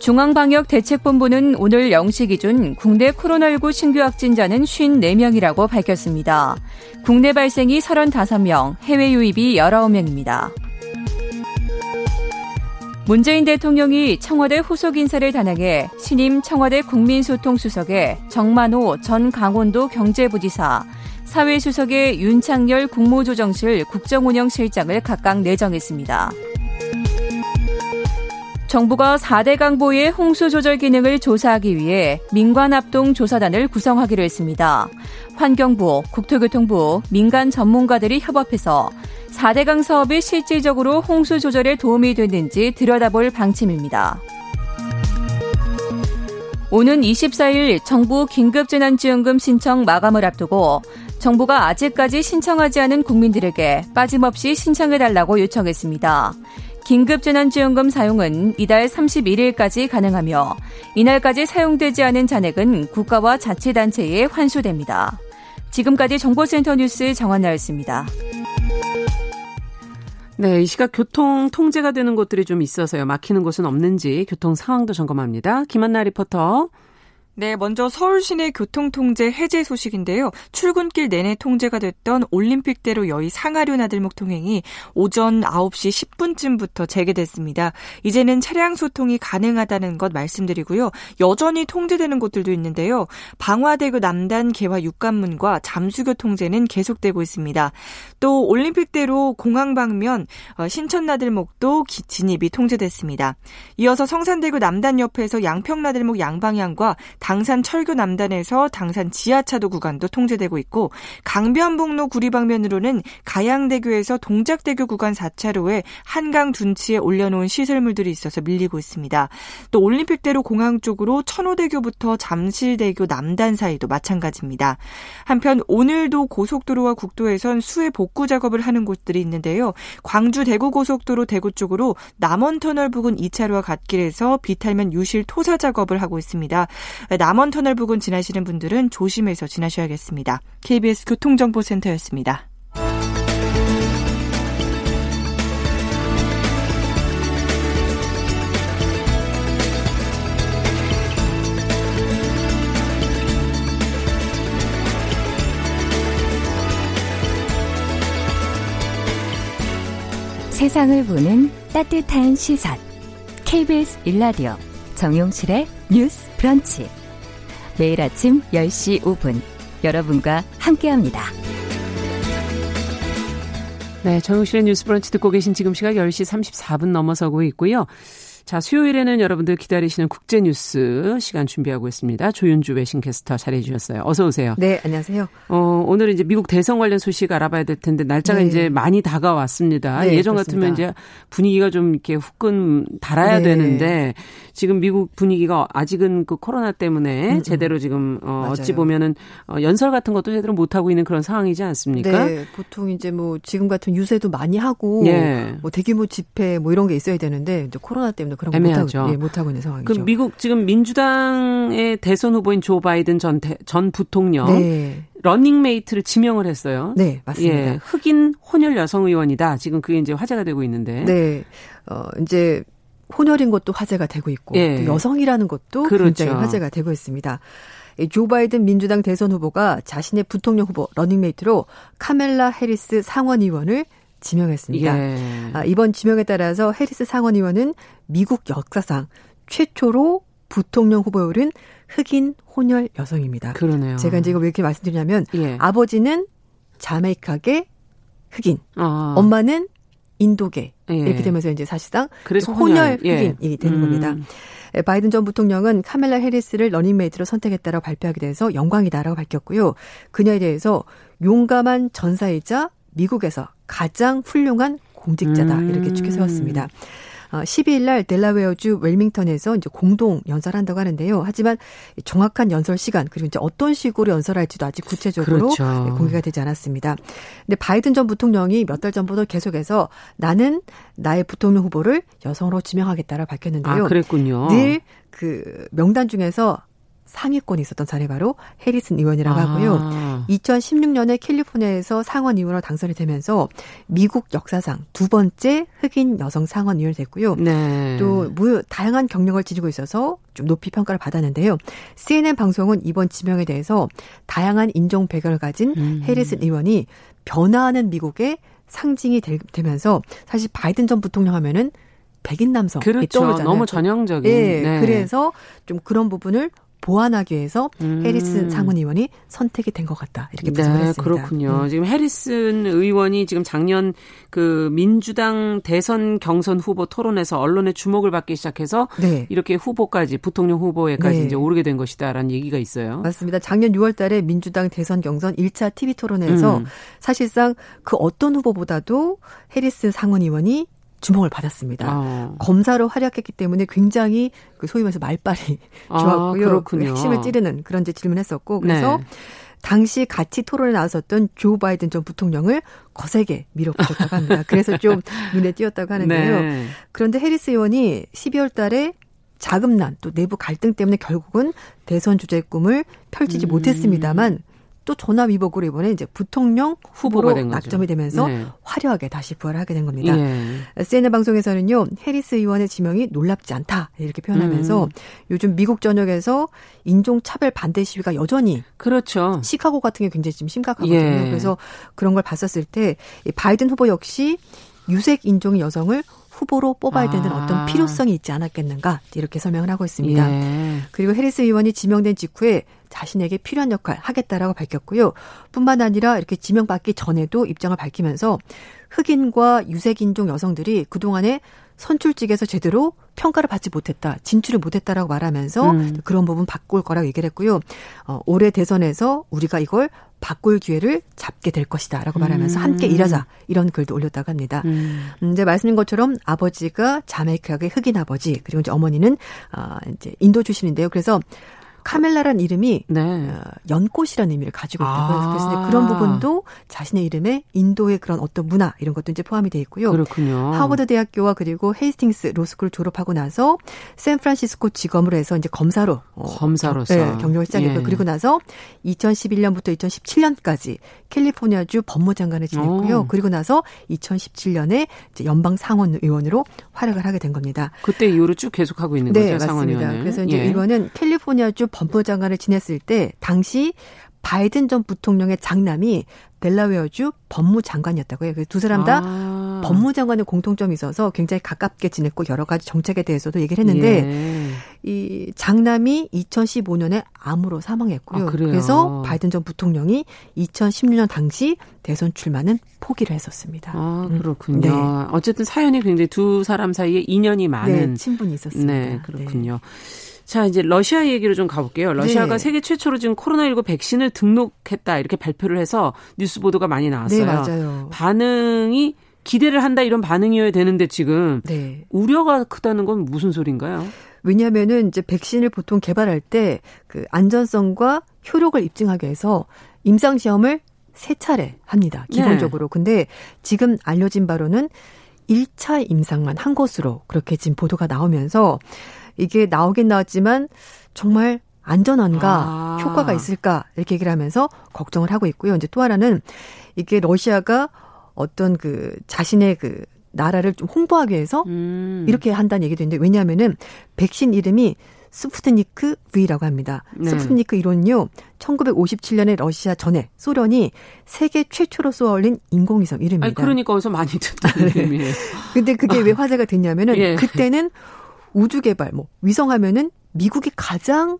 중앙방역대책본부는 오늘 0시 기준 국내 코로나19 신규 확진자는 54명이라고 밝혔습니다. 국내 발생이 35명, 해외 유입이 19명입니다. 문재인 대통령이 청와대 후속 인사를 단행해 신임 청와대 국민소통수석에 정만호 전 강원도 경제부지사, 사회수석에 윤창열 국무조정실 국정운영실장을 각각 내정했습니다. 정부가 4대 강보의 홍수 조절 기능을 조사하기 위해 민관 합동 조사단을 구성하기로 했습니다. 환경부, 국토교통부, 민간 전문가들이 협업해서 4대 강 사업이 실질적으로 홍수 조절에 도움이 됐는지 들여다볼 방침입니다. 오는 24일 정부 긴급재난지원금 신청 마감을 앞두고 정부가 아직까지 신청하지 않은 국민들에게 빠짐없이 신청해달라고 요청했습니다. 긴급재난지원금 사용은 이달 31일까지 가능하며 이날까지 사용되지 않은 잔액은 국가와 자치단체에 환수됩니다. 지금까지 정보센터 뉴스 정한나였습니다. 네, 이 시각 교통 통제가 되는 곳들이 좀 있어서요. 막히는 곳은 없는지 교통 상황도 점검합니다. 김한나 리포터. 네, 먼저 서울 시내 교통 통제 해제 소식인데요. 출근길 내내 통제가 됐던 올림픽대로 여의 상하류 나들목 통행이 오전 9시 10분쯤부터 재개됐습니다. 이제는 차량 소통이 가능하다는 것 말씀드리고요. 여전히 통제되는 곳들도 있는데요. 방화대교 남단 개화 육관문과 잠수교 통제는 계속되고 있습니다. 또 올림픽대로 공항 방면 어, 신천 나들목도 진입이 통제됐습니다. 이어서 성산대교 남단 옆에서 양평 나들목 양방향과 당산 철교 남단에서 당산 지하차도 구간도 통제되고 있고 강변북로 구리 방면으로는 가양대교에서 동작대교 구간 4차로에 한강 둔치에 올려놓은 시설물들이 있어서 밀리고 있습니다. 또 올림픽대로 공항 쪽으로 천호대교부터 잠실대교 남단 사이도 마찬가지입니다. 한편 오늘도 고속도로와 국도에선 수해 복구 작업을 하는 곳들이 있는데요. 광주 대구 고속도로 대구 쪽으로 남원 터널 부근 2차로와 갓길에서 비탈면 유실 토사 작업을 하고 있습니다. 남원 터널 부근 지나시는 분들은 조심해서 지나셔야겠습니다. KBS 교통정보센터였습니다. 세상을 보는 따뜻한 시선. KBS 일라디오 정용실의 뉴스 브런치. 매일 아침 10시 5분 여러분과 함께합니다. 네, 정용실의 뉴스 브런치 듣고 계신 지금 시각 10시 34분 넘어서고 있고요. 자, 수요일에는 여러분들 기다리시는 국제 뉴스 시간 준비하고 있습니다. 조윤주 외신 캐스터 잘해 주셨어요. 어서 오세요. 네, 안녕하세요. 어, 오늘은 이제 미국 대선 관련 소식 알아봐야 될 텐데 날짜가 네. 이제 많이 다가왔습니다. 네, 예전 그렇습니다. 같으면 이제 분위기가 좀 이렇게 후끈 달아야 네. 되는데 지금 미국 분위기가 아직은 그 코로나 때문에 음, 음. 제대로 지금 어, 어찌 보면은 어, 연설 같은 것도 제대로 못 하고 있는 그런 상황이지 않습니까? 네, 보통 이제 뭐 지금 같은 유세도 많이 하고 네. 뭐 대규모 집회 뭐 이런 게 있어야 되는데 이제 코로나 때문에 그런 거 못하고, 예, 못하고 있는 상황이죠. 그 미국 지금 민주당의 대선 후보인 조 바이든 전, 대, 전 부통령 네. 러닝메이트를 지명을 했어요. 네, 맞습니다. 예, 흑인 혼혈 여성 의원이다. 지금 그게 이제 화제가 되고 있는데. 네. 어, 이제 혼혈인 것도 화제가 되고 있고 예. 여성이라는 것도 그렇죠. 굉장히 화제가 되고 있습니다. 조 바이든 민주당 대선 후보가 자신의 부통령 후보 러닝메이트로 카멜라 해리스 상원 의원을 지명했습니다. 예. 아, 이번 지명에 따라서 해리스 상원 의원은 미국 역사상 최초로 부통령 후보에 오른 흑인 혼혈 여성입니다. 그러네요. 제가 이제 이거 왜 이렇게 말씀드리냐면 예. 아버지는 자메이카계 흑인, 아. 엄마는 인도계 예. 이렇게 되면서 이제 사실상 그래서 혼혈, 혼혈 예. 흑인이 되는 음. 겁니다. 예, 바이든 전 부통령은 카멜라 해리스를 러닝메이트로 선택했다라고 발표하게 돼서 영광이다라고 밝혔고요. 그녀에 대해서 용감한 전사이자 미국에서 가장 훌륭한 공직자다 음. 이렇게 추켜 세웠습니다. 어, 12일 날 델라웨어주 윌밍턴에서 이제 공동 연설한다고 하는데요. 하지만 정확한 연설 시간 그리고 이제 어떤 식으로 연설할지도 아직 구체적으로 그렇죠. 공개가 되지 않았습니다. 근데 바이든 전 부통령이 몇 달 전부터 계속해서 나는 나의 부통령 후보를 여성으로 지명하겠다라 밝혔는데요. 아, 그랬군요. 늘 그 명단 중에서 상위권이 있었던 사례 바로 해리슨 의원이라고 아. 하고요. 2016년에 캘리포니아에서 상원 의원으로 당선이 되면서 미국 역사상 두 번째 흑인 여성 상원 의원이 됐고요. 네. 또 다양한 경력을 지니고 있어서 좀 높이 평가를 받았는데요. CNN 방송은 이번 지명에 대해서 다양한 인종 배경을 가진 음. 해리슨 의원이 변화하는 미국의 상징이 되면서 사실 바이든 전 부통령 하면은 백인 남성이 그렇죠. 떠오르잖아요. 너무 전형적인. 네. 네. 그래서 좀 그런 부분을 보완하기 위해서 음. 해리슨 상원 의원이 선택이 된 것 같다 이렇게 분석을 네, 했습니다. 그렇군요. 음. 지금 해리슨 의원이 지금 작년 그 민주당 대선 경선 후보 토론에서 언론의 주목을 받기 시작해서 네. 이렇게 후보까지 부통령 후보에까지 네. 이제 오르게 된 것이다라는 얘기가 있어요. 맞습니다. 작년 6월달에 민주당 대선 경선 1차 TV 토론에서 음. 사실상 그 어떤 후보보다도 해리슨 상원 의원이 주목을 받았습니다. 아. 검사로 활약했기 때문에 굉장히 그 소위 말해서 말빨이 아, 좋았고요. 그 핵심을 찌르는 그런 이제 질문했었고 그래서 네. 당시 같이 토론에 나섰던 조 바이든 전 부통령을 거세게 밀어붙였다고 합니다. 그래서 좀 눈에 띄었다고 하는데요. 네. 그런데 해리스 의원이 12월 달에 자금난 또 내부 갈등 때문에 결국은 대선 주자의 꿈을 펼치지 음. 못했습니다만 또 전화 위복으로 이번에 이제 부통령 후보로 낙점이 되면서 네. 화려하게 다시 부활하게 된 겁니다. 예. CNN 방송에서는요 해리스 의원의 지명이 놀랍지 않다 이렇게 표현하면서 음. 요즘 미국 전역에서 인종 차별 반대 시위가 여전히 그렇죠. 시카고 같은 게 굉장히 지금 심각하거든요. 예. 그래서 그런 걸 봤었을 때 바이든 후보 역시 유색 인종의 여성을 후보로 뽑아야 되는 아. 어떤 필요성이 있지 않았겠는가 이렇게 설명을 하고 있습니다. 예. 그리고 해리스 의원이 지명된 직후에 자신에게 필요한 역할 하겠다라고 밝혔고요. 뿐만 아니라 이렇게 지명받기 전에도 입장을 밝히면서 흑인과 유색인종 여성들이 그동안에 선출직에서 제대로 평가를 받지 못했다, 진출을 못했다라고 말하면서 음. 그런 부분 바꿀 거라고 얘기를 했고요. 어, 올해 대선에서 우리가 이걸 바꿀 기회를 잡게 될 것이다라고 말하면서 음. 함께 일하자 이런 글도 올렸다고 합니다. 음. 음 이제 말씀인 것처럼 아버지가 자메이카의 흑인 아버지 그리고 이제 어머니는 아 이제 인도 출신인데요. 그래서 카멜라란 이름이 네. 어, 연꽃이라는 의미를 가지고 있다고 해서 그래서 아. 그런 부분도 자신의 이름에 인도의 그런 어떤 문화 이런 것도 이제 포함이 돼 있고요. 그렇군요. 하버드 대학교와 그리고 헤이스팅스 로스쿨 졸업하고 나서 샌프란시스코 지검으로 해서 이제 검사로 어, 검사로서 네, 경력을 시작했고 예. 그리고 나서 2011년부터 2017년까지 캘리포니아주 법무장관을 지냈고요. 오. 그리고 나서 2017년에 이제 연방 상원 의원으로 활약을 하게 된 겁니다. 그때 이후로 쭉 계속 하고 있는 네, 거죠, 상원 의원을. 그래서 이제 예. 이거는 캘리포니아주 법무 장관을 지냈을 때 당시 바이든 전 부통령의 장남이 델라웨어주 법무장관이었다고 해요. 그래서 두 사람 다 아. 법무장관의 공통점이 있어서 굉장히 가깝게 지냈고 여러 가지 정책에 대해서도 얘기를 했는데 예. 이 장남이 2015년에 암으로 사망했고요. 아, 그래서 바이든 전 부통령이 2016년 당시 대선 출마는 포기를 했었습니다. 아, 그렇군요. 네. 어쨌든 사연이 굉장히 두 사람 사이에 인연이 많은 네, 친분이 있었습니다. 네, 그렇군요. 네. 자, 이제 러시아 얘기로 좀 가볼게요. 러시아가 네. 세계 최초로 지금 코로나19 백신을 등록했다 이렇게 발표를 해서 뉴스 보도가 많이 나왔어요. 네, 맞아요. 반응이 기대를 한다 이런 반응이어야 되는데 지금 네. 우려가 크다는 건 무슨 소리인가요? 왜냐하면은 이제 백신을 보통 개발할 때 그 안전성과 효력을 입증하기 위해서 임상 시험을 세 차례 합니다. 기본적으로. 네. 근데 지금 알려진 바로는 1차 임상만 한 것으로 그렇게 지금 보도가 나오면서 이게 나오긴 나왔지만 정말 안전한가 아. 효과가 있을까 이렇게 얘기를 하면서 걱정을 하고 있고요. 이제 또 하나는 이게 러시아가 어떤 그 자신의 그 나라를 좀 홍보하기 위해서 음. 이렇게 한다는 얘기도 있는데 왜냐하면은 백신 이름이 스푸트니크 V라고 합니다. 네. 스푸트니크 1호는요. 1957년에 러시아 전에 소련이 세계 최초로 쏘아올린 인공위성 이름입니다. 아니, 그러니까 어디서 많이 듣던 네. 이름이에요. 근데 그게 왜 화제가 됐냐면은 예. 그때는 우주 개발 뭐 위성 하면은 미국이 가장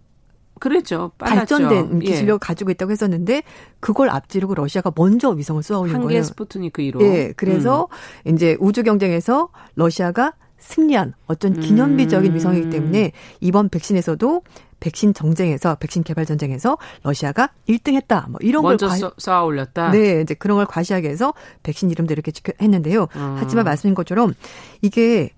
그랬죠. 빨랐죠. 발전된 예. 기술력을 예. 가지고 있다고 했었는데 그걸 앞지르고 러시아가 먼저 위성을 쏘아 올린 거예요. 한개 스푸트니크 1호. 예. 그래서 음. 이제 우주 경쟁에서 러시아가 승리한 어떤 기념비적인 음. 위성이기 때문에 이번 백신에서도 백신 정쟁에서 백신 개발 전쟁에서 러시아가 1등했다. 뭐 이런 먼저 걸 과... 쏘아 올렸다. 네, 이제 그런 걸 과시하기 위해서 백신 이름도 이렇게 했는데요. 음. 하지만 말씀인 것처럼 이게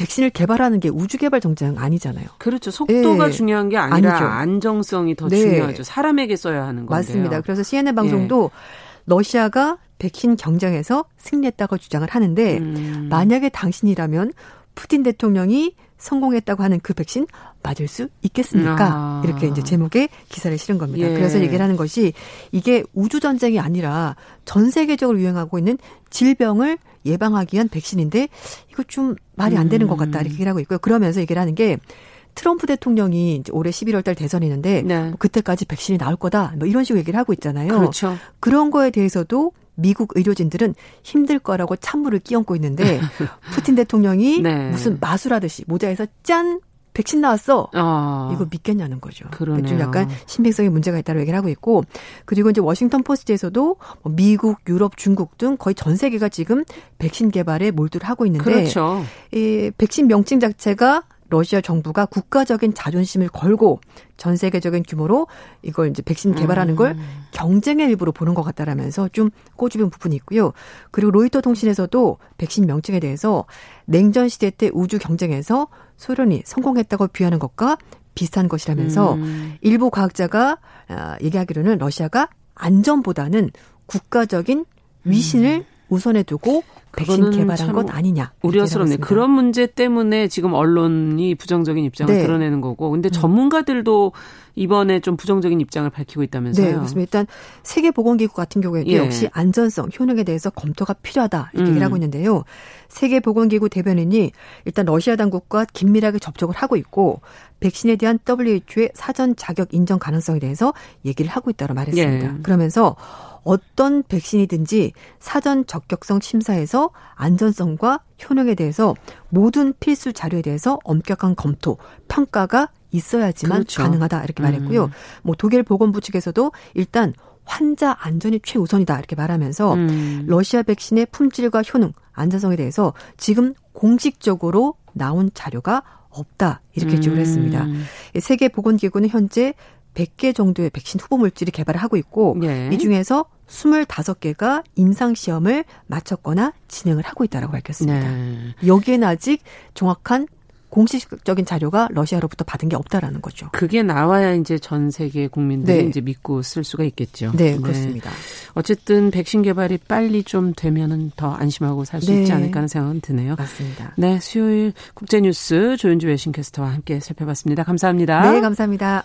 백신을 개발하는 게 우주 개발 정책 아니잖아요. 그렇죠. 속도가 네. 중요한 게 아니라 아니죠. 안정성이 더 네. 중요하죠. 사람에게 써야 하는 건데요. 맞습니다. 그래서 CNN 방송도 예. 러시아가 백신 경쟁에서 승리했다고 주장을 하는데 음. 만약에 당신이라면 푸틴 대통령이 성공했다고 하는 그 백신 맞을 수 있겠습니까? 아. 이렇게 이제 제목에 기사를 실은 겁니다. 예. 그래서 얘기를 하는 것이 이게 우주 전쟁이 아니라 전 세계적으로 유행하고 있는 질병을 예방하기 위한 백신인데 이거 좀 말이 안 되는 것 같다 이렇게 얘기를 하고 있고요. 그러면서 얘기를 하는 게 트럼프 대통령이 이제 올해 11월 달 대선이 있는데 네. 뭐 그때까지 백신이 나올 거다. 뭐 이런 식으로 얘기를 하고 있잖아요. 그렇죠. 그런 거에 대해서도 미국 의료진들은 힘들 거라고 찬물을 끼얹고 있는데 푸틴 대통령이 네. 무슨 마술하듯이 모자에서 짠 백신 나왔어. 아, 이거 믿겠냐는 거죠. 그러네요. 좀 약간 신빙성에 문제가 있다고 얘기를 하고 있고 그리고 이제 워싱턴 포스트에서도 뭐 미국, 유럽, 중국 등 거의 전 세계가 지금 백신 개발에 몰두를 하고 있는데 그렇죠. 이 백신 명칭 자체가 러시아 정부가 국가적인 자존심을 걸고 전 세계적인 규모로 이걸 이제 백신 개발하는 걸 음. 경쟁의 일부로 보는 것 같다라면서 좀 꼬집은 부분이 있고요. 그리고 로이터 통신에서도 백신 명칭에 대해서 냉전 시대 때 우주 경쟁에서 소련이 성공했다고 비하는 것과 비슷한 것이라면서 음. 일부 과학자가 아, 얘기하기로는 러시아가 안전보다는 국가적인 위신을 음. 우선에 두고 백신 개발한 것 아니냐. 우려스럽네. 그런 문제 때문에 지금 언론이 부정적인 입장을 네. 드러내는 거고. 근데 음. 전문가들도 이번에 좀 부정적인 입장을 밝히고 있다면서요. 네, 그렇습니다. 일단 세계보건기구 같은 경우에도 예. 역시 안전성, 효능에 대해서 검토가 필요하다 이렇게 음. 얘기를 하고 있는데요. 세계보건기구 대변인이 일단 러시아 당국과 긴밀하게 접촉을 하고 있고 백신에 대한 WHO의 사전 자격 인정 가능성에 대해서 얘기를 하고 있다고 말했습니다. 예. 그러면서 어떤 백신이든지 사전 적격성 심사에서 안전성과 효능에 대해서 모든 필수 자료에 대해서 엄격한 검토, 평가가 있어야지만 그렇죠. 가능하다 이렇게 말했고요. 음. 뭐 독일 보건부 측에서도 일단 환자 안전이 최우선이다 이렇게 말하면서 음. 러시아 백신의 품질과 효능, 안전성에 대해서 지금 공식적으로 나온 자료가 없다 이렇게 음. 주장을 했습니다. 세계 보건기구는 현재 100개 정도의 백신 후보 물질을 개발을 하고 있고 네. 이 중에서 25개가 임상 시험을 마쳤거나 진행을 하고 있다라고 밝혔습니다. 네. 여기에는 아직 정확한 공식적인 자료가 러시아로부터 받은 게 없다라는 거죠. 그게 나와야 이제 전 세계 국민들이 네. 이제 믿고 쓸 수가 있겠죠. 네, 그렇습니다. 네. 어쨌든 백신 개발이 빨리 좀 되면은 더 안심하고 살수 네. 있지 않을까 하는 생각은 드네요. 맞습니다. 네, 수요일 국제뉴스 조윤주 외신캐스터와 함께 살펴봤습니다. 감사합니다. 네, 감사합니다.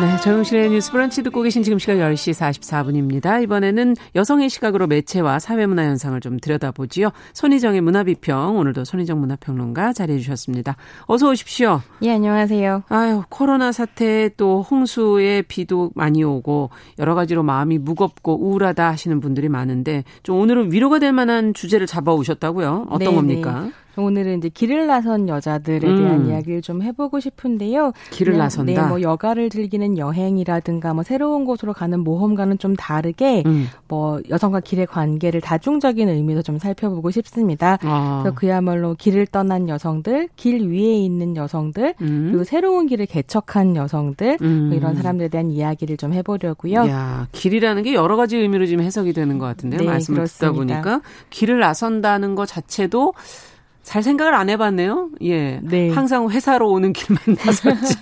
네, 정용실의 뉴스 브런치 듣고 계신 지금 시각 10시 44분입니다. 이번에는 여성의 시각으로 매체와 사회문화 현상을 좀 들여다보지요. 손희정의 문화비평, 오늘도 손희정 문화평론가 자리해 주셨습니다. 어서 오십시오. 예, 안녕하세요. 아유, 코로나 사태 또 홍수에 비도 많이 오고 여러 가지로 마음이 무겁고 우울하다 하시는 분들이 많은데 좀 오늘은 위로가 될 만한 주제를 잡아 오셨다고요? 어떤 네네. 겁니까? 오늘은 이제 길을 나선 여자들에 대한 음. 이야기를 좀 해보고 싶은데요. 길을 나선다. 네, 뭐 여가를 즐기는 여행이라든가 뭐 새로운 곳으로 가는 모험과는 좀 다르게 음. 뭐 여성과 길의 관계를 다중적인 의미에서 좀 살펴보고 싶습니다. 아. 그래서 그야말로 길을 떠난 여성들, 길 위에 있는 여성들, 음. 그리고 새로운 길을 개척한 여성들 뭐 음. 이런 사람들에 대한 이야기를 좀 해보려고요. 야, 길이라는 게 여러 가지 의미로 지금 해석이 되는 것 같은데요. 네, 말씀을 그렇습니다. 듣다 보니까 길을 나선다는 것 자체도 잘 생각을 안 해봤네요. 예. 네. 항상 회사로 오는 길만 나섰지.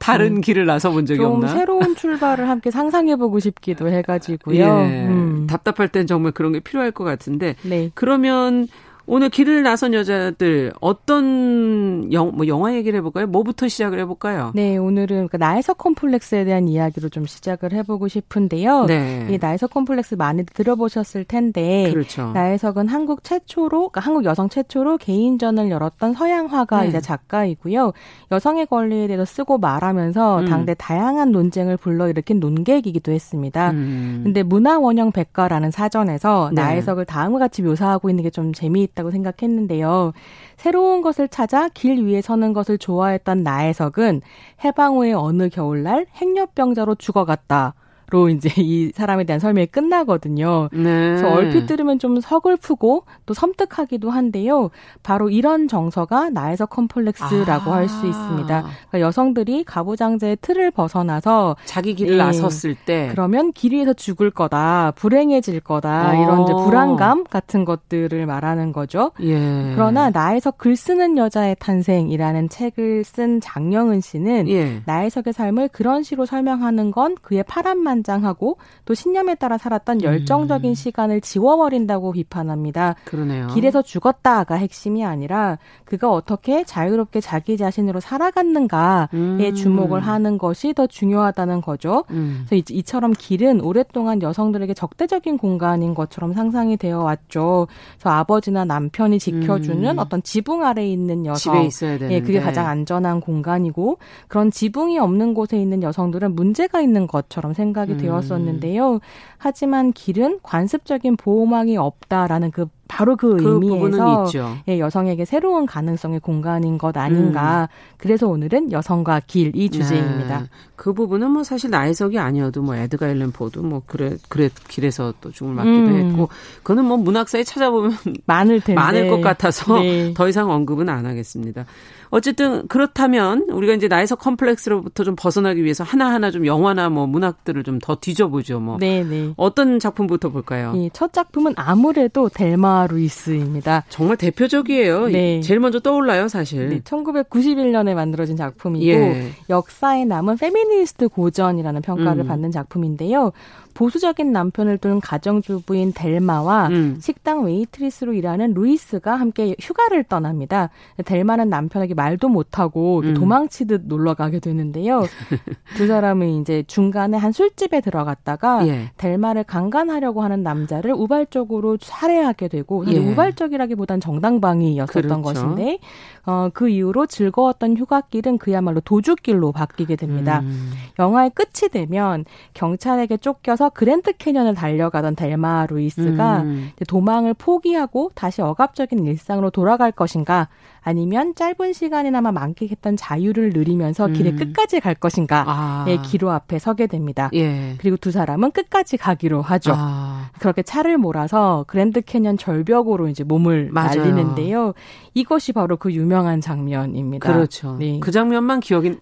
다른 음, 길을 나서 본 적이 좀 없나? 새로운 출발을 함께 상상해보고 싶기도 해가지고요. 예. 음. 답답할 땐 정말 그런 게 필요할 것 같은데. 네. 그러면 오늘 길을 나선 여자들 어떤 영, 뭐 영화 얘기를 해볼까요? 뭐부터 시작을 해볼까요? 네, 오늘은 그 나에서 컴플렉스에 대한 이야기로 좀 시작을 해보고 싶은데요. 네. 이 나에서 컴플렉스 많이 들어보셨을 텐데, 그렇죠. 나에석은 한국 최초로, 그러니까 한국 여성 최초로 개인전을 열었던 서양 화가이자 네. 작가이고요. 여성의 권리에 대해서 쓰고 말하면서 음. 당대 다양한 논쟁을 불러일으킨 논객이기도 했습니다. 음. 근데 문화원형 백과라는 사전에서 네. 나에석을 다음과 같이 묘사하고 있는 게 좀 재미있 있다고 생각했는데요. 새로운 것을 찾아 길 위에 서는 것을 좋아했던 나혜석은 해방 후의 어느 겨울날 행렬병자로 죽어갔다. 로 이제 이 사람에 대한 설명이 끝나거든요. 네. 그래서 얼핏 들으면 좀 서글프고 또 섬뜩하기도 한데요. 바로 이런 정서가 나에서 컴플렉스라고 아. 할수 있습니다. 그러니까 여성들이 가부장제의 틀을 벗어나서 자기 길을 예, 나섰을 때 그러면 길 위에서 죽을 거다, 불행해질 거다 어. 이런 이제 불안감 같은 것들을 말하는 거죠. 예. 그러나 나에서 글 쓰는 여자의 탄생이라는 책을 쓴 장영은 씨는 예. 나에석의 삶을 그런 식으로 설명하는 건 그의 파란만 환장하고 또 신념에 따라 살았던 열정적인 음. 시간을 지워버린다고 비판합니다. 그러네요. 길에서 죽었다가 핵심이 아니라 그가 어떻게 자유롭게 자기 자신으로 살아갔는가에 음. 주목을 하는 것이 더 중요하다는 거죠. 음. 그래서 이, 처럼 길은 오랫동안 여성들에게 적대적인 공간인 것처럼 상상이 되어 왔죠. 그래서 아버지나 남편이 지켜주는 음. 어떤 지붕 아래에 있는 여성, 집에 있어야 되는데. 예, 그게 가장 안전한 공간이고 그런 지붕이 없는 곳에 있는 여성들은 문제가 있는 것처럼 생각. 생각이 음. 되었었는데요. 하지만 길은 관습적인 보호망이 없다라는 그 바로 그, 그 의미에서 예, 여성에게 새로운 가능성의 공간인 것 아닌가. 음. 그래서 오늘은 여성과 길 이 주제입니다. 네. 그 부분은 뭐 사실 나해석이 아니어도 뭐 에드가 일렌 포도 뭐 그래 그래 길에서 또 죽을 맞기도 음. 했고 그거는 뭐 문학사에 찾아보면 많을 텐데 많을 것 같아서 네. 더 이상 언급은 안 하겠습니다. 어쨌든 그렇다면 우리가 이제 나에서 컴플렉스로부터 좀 벗어나기 위해서 하나하나 좀 영화나 뭐 문학들을 좀 더 뒤져보죠. 뭐 네네. 네. 어떤 작품부터 볼까요? 예, 첫 작품은 아무래도 델마 루이스입니다. 정말 대표적이에요. 네. 제일 먼저 떠올라요, 사실. 네, 1991년에 만들어진 작품이고 예. 역사에 남은 페미니스트 고전이라는 평가를 음. 받는 작품인데요. 보수적인 남편을 둔 가정주부인 델마와 음. 식당 웨이트리스로 일하는 루이스가 함께 휴가를 떠납니다. 델마는 남편에게 말도 못하고 음. 도망치듯 놀러 가게 되는데요. 두 사람은 이제 중간에 한 술집에 들어갔다가 예. 델마를 강간하려고 하는 남자를 우발적으로 살해하게 되고 예. 우발적이라기보단 정당방위였었던 그렇죠. 것인데 어, 그 이후로 즐거웠던 휴가길은 그야말로 도주길로 바뀌게 됩니다. 음. 영화의 끝이 되면 경찰에게 쫓겨서 그랜드 캐년을 달려가던 델마 루이스가 음. 도망을 포기하고 다시 억압적인 일상으로 돌아갈 것인가 아니면 짧은 시간이나마 만끽했던 자유를 누리면서 길의 음. 끝까지 갈 것인가의 아. 기로 앞에 서게 됩니다. 예. 그리고 두 사람은 끝까지 가기로 하죠. 아. 그렇게 차를 몰아서 그랜드 캐년 절벽으로 이제 몸을 맞아요. 날리는데요. 이것이 바로 그 유명한 장면입니다. 그렇죠. 네. 그 장면만 기억이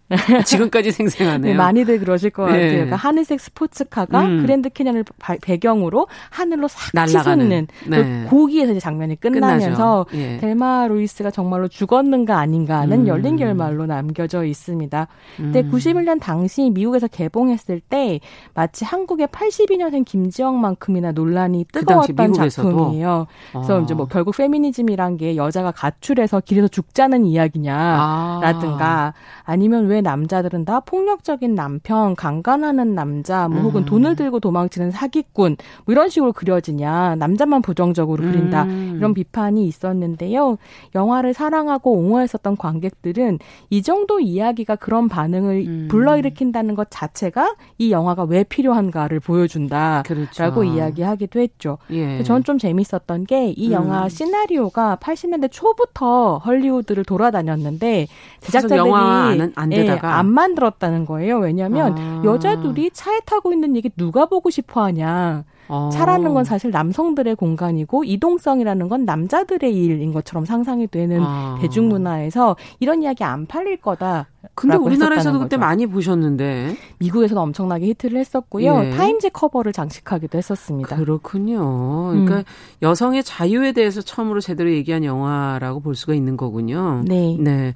지금까지 생생하네요. 네, 많이들 그러실 것 같아요. 네. 그러니까 하늘색 스포츠카가 음. 그랜드 캐년을 배경으로 하늘로 싹 날아가는 네. 그 거기에서 이제 장면이 끝나면서 예. 델마 루이스가 정말로 죽었는가 아닌가 하는 음. 열린 결말로 남겨져 있습니다. 근데 음. 91년 당시 미국에서 개봉했을 때 마치 한국의 82년생 김지영만큼이나 논란이 그 뜨거웠던 그 작품이에요. 그래서 아. 이제 뭐 결국 페미니즘이란 게 여자가 가출해서 길에서 죽자는 이야기냐라든가 아. 니면왜 남자들은 다 폭력적인 남편, 강간하는 남자, 뭐 혹은 음. 돈을 들고 도망치는 사기꾼 뭐 이런 식으로 그려지냐 남자만 부정적으로 그린다 음. 이런 비판이 있었는데요. 영화를 사랑 하고 옹호했었던 관객들은 이 정도 이야기가 그런 반응을 음. 불러일으킨다는 것 자체가 이 영화가 왜 필요한가를 보여준다라고 그렇죠. 이야기하기도 했죠. 예. 저는 좀 재밌었던 게 이 영화 음. 시나리오가 80년대 초부터 헐리우드를 돌아다녔는데 제작자들이 안, 안, 예, 안 만들었다는 거예요. 왜냐하면 아. 여자 둘이 차에 타고 있는 얘기 누가 보고 싶어하냐. 어. 차라는 건 사실 남성들의 공간이고 이동성이라는 건 남자들의 일인 것처럼 상상이 되는 아. 대중문화에서 이런 이야기 안 팔릴 거다. 근데 우리나라에서도 그때 많이 보셨는데 미국에서는 엄청나게 히트를 했었고요. 예. 타임즈 커버를 장식하기도 했었습니다. 그렇군요. 그러니까 음. 여성의 자유에 대해서 처음으로 제대로 얘기한 영화라고 볼 수가 있는 거군요. 네. 네.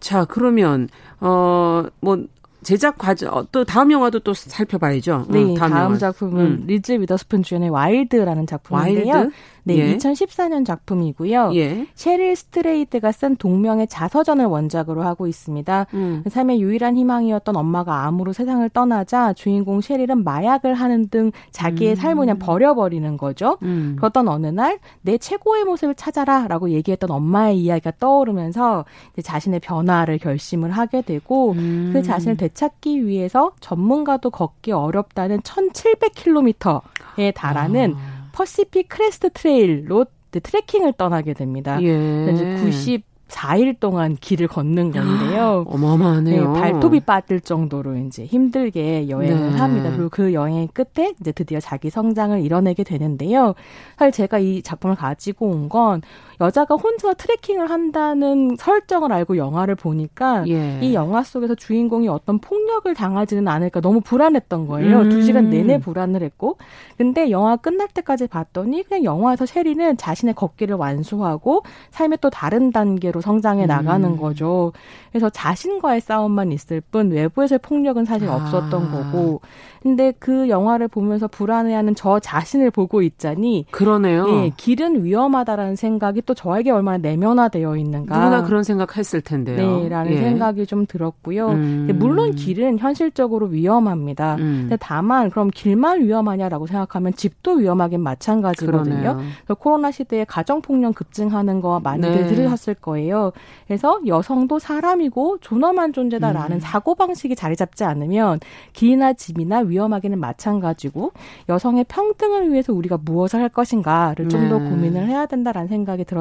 자, 그러면 어 뭐 제작 과정 어, 또 다음 영화도 또 살펴봐야죠. 네, 어, 다음, 다음 작품은 음. 리즈 위더스푼 주연의 와일드라는 작품인데요. 와일드? 네, 예. 2014년 작품이고요. 예. 셰릴 스트레이드가 쓴 동명의 자서전을 원작으로 하고 있습니다. 음. 삶의 유일한 희망이었던 엄마가 암으로 세상을 떠나자 주인공 셰릴은 마약을 하는 등 자기의 음. 삶을 그냥 버려버리는 거죠. 음. 그러던 어느 날 내 최고의 모습을 찾아라라고 얘기했던 엄마의 이야기가 떠오르면서 자신의 변화를 결심을 하게 되고 음. 그 자신을 되찾기 위해서 전문가도 걷기 어렵다는 1,700km에 달하는 아. 퍼시픽 크레스트 트레일로 트레킹을 떠나게 됩니다. 예. 이제 90 4일 동안 길을 걷는 건데요. 어마어마하네요. 네, 발톱이 빠질 정도로 이제 힘들게 여행을 네. 합니다. 그리고 그 여행 끝에 이제 드디어 자기 성장을 이뤄내게 되는데요. 사실 제가 이 작품을 가지고 온 건 여자가 혼자 트레킹을 한다는 설정을 알고 영화를 보니까 예. 이 영화 속에서 주인공이 어떤 폭력을 당하지는 않을까 너무 불안했던 거예요. 음. 두 시간 내내 불안을 했고. 근데 영화 끝날 때까지 봤더니 그냥 영화에서 셰리는 자신의 걷기를 완수하고 삶의 또 다른 단계로 성장해 음. 나가는 거죠. 그래서 자신과의 싸움만 있을 뿐 외부에서의 폭력은 사실 아. 없었던 거고. 근데 그 영화를 보면서 불안해하는 저 자신을 보고 있자니 그러네요. 예, 길은 위험하다라는 생각이 또 저에게 얼마나 내면화되어 있는가. 누구나 그런 생각했을 텐데요. 네, 라는 예. 생각이 좀 들었고요. 음. 물론 길은 현실적으로 위험합니다. 음. 근데 다만 그럼 길만 위험하냐라고 생각하면 집도 위험하긴 마찬가지거든요. 코로나 시대에 가정 폭력 급증하는 거 많이들 네. 들으셨을 거예요. 그래서 여성도 사람이고 존엄한 존재다라는 음. 사고 방식이 자리 잡지 않으면 길이나 집이나 위 위험하기는 마찬가지고 여성의 평등을 위해서 우리가 무엇을 할 것인가를 좀더 네. 고민을 해야 된다라는 생각이 들었습니다.